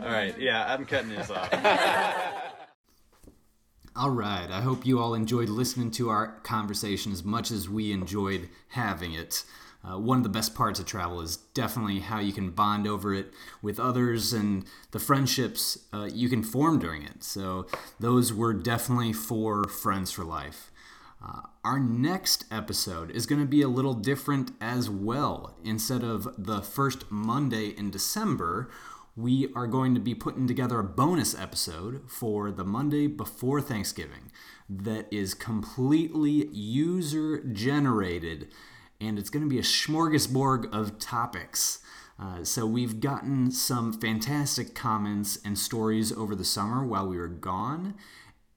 All right, yeah, I'm cutting this off. All right. I hope you all enjoyed listening to our conversation as much as we enjoyed having it. Uh, one of the best parts of travel is definitely how you can bond over it with others and the friendships uh, you can form during it. So, those were definitely for friends for life. Uh, our next episode is going to be a little different as well. Instead of the first Monday in December, we are going to be putting together a bonus episode for the Monday before Thanksgiving that is completely user generated and it's going to be a smorgasbord of topics. Uh, so, we've gotten some fantastic comments and stories over the summer while we were gone,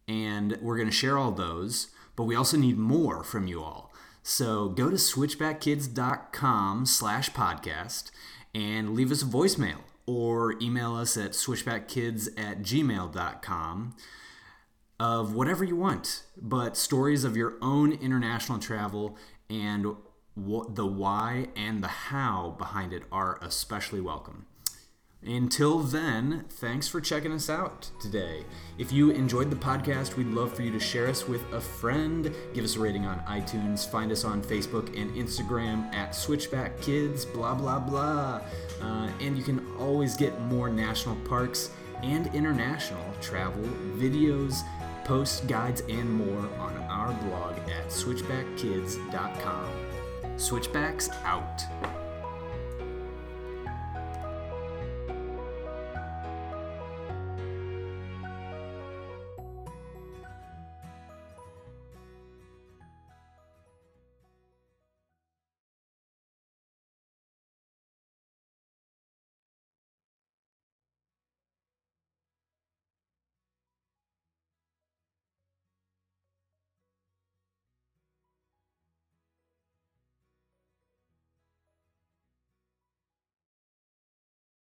and we're going to share all those, but we also need more from you all. So, go to switchbackkids.com slash podcast and leave us a voicemail or email us at switchbackkids at gmail.com of whatever you want, but stories of your own international travel and what the why and the how behind it are especially welcome. Until then, thanks for checking us out today. If you enjoyed the podcast, we'd love for you to share us with a friend, give us a rating on iTunes, find us on Facebook and Instagram at Switchback Kids, blah, blah, blah. Uh, and you can always get more national parks and international travel videos, posts, guides, and more on our blog at switchbackkids.com. Switchbacks out.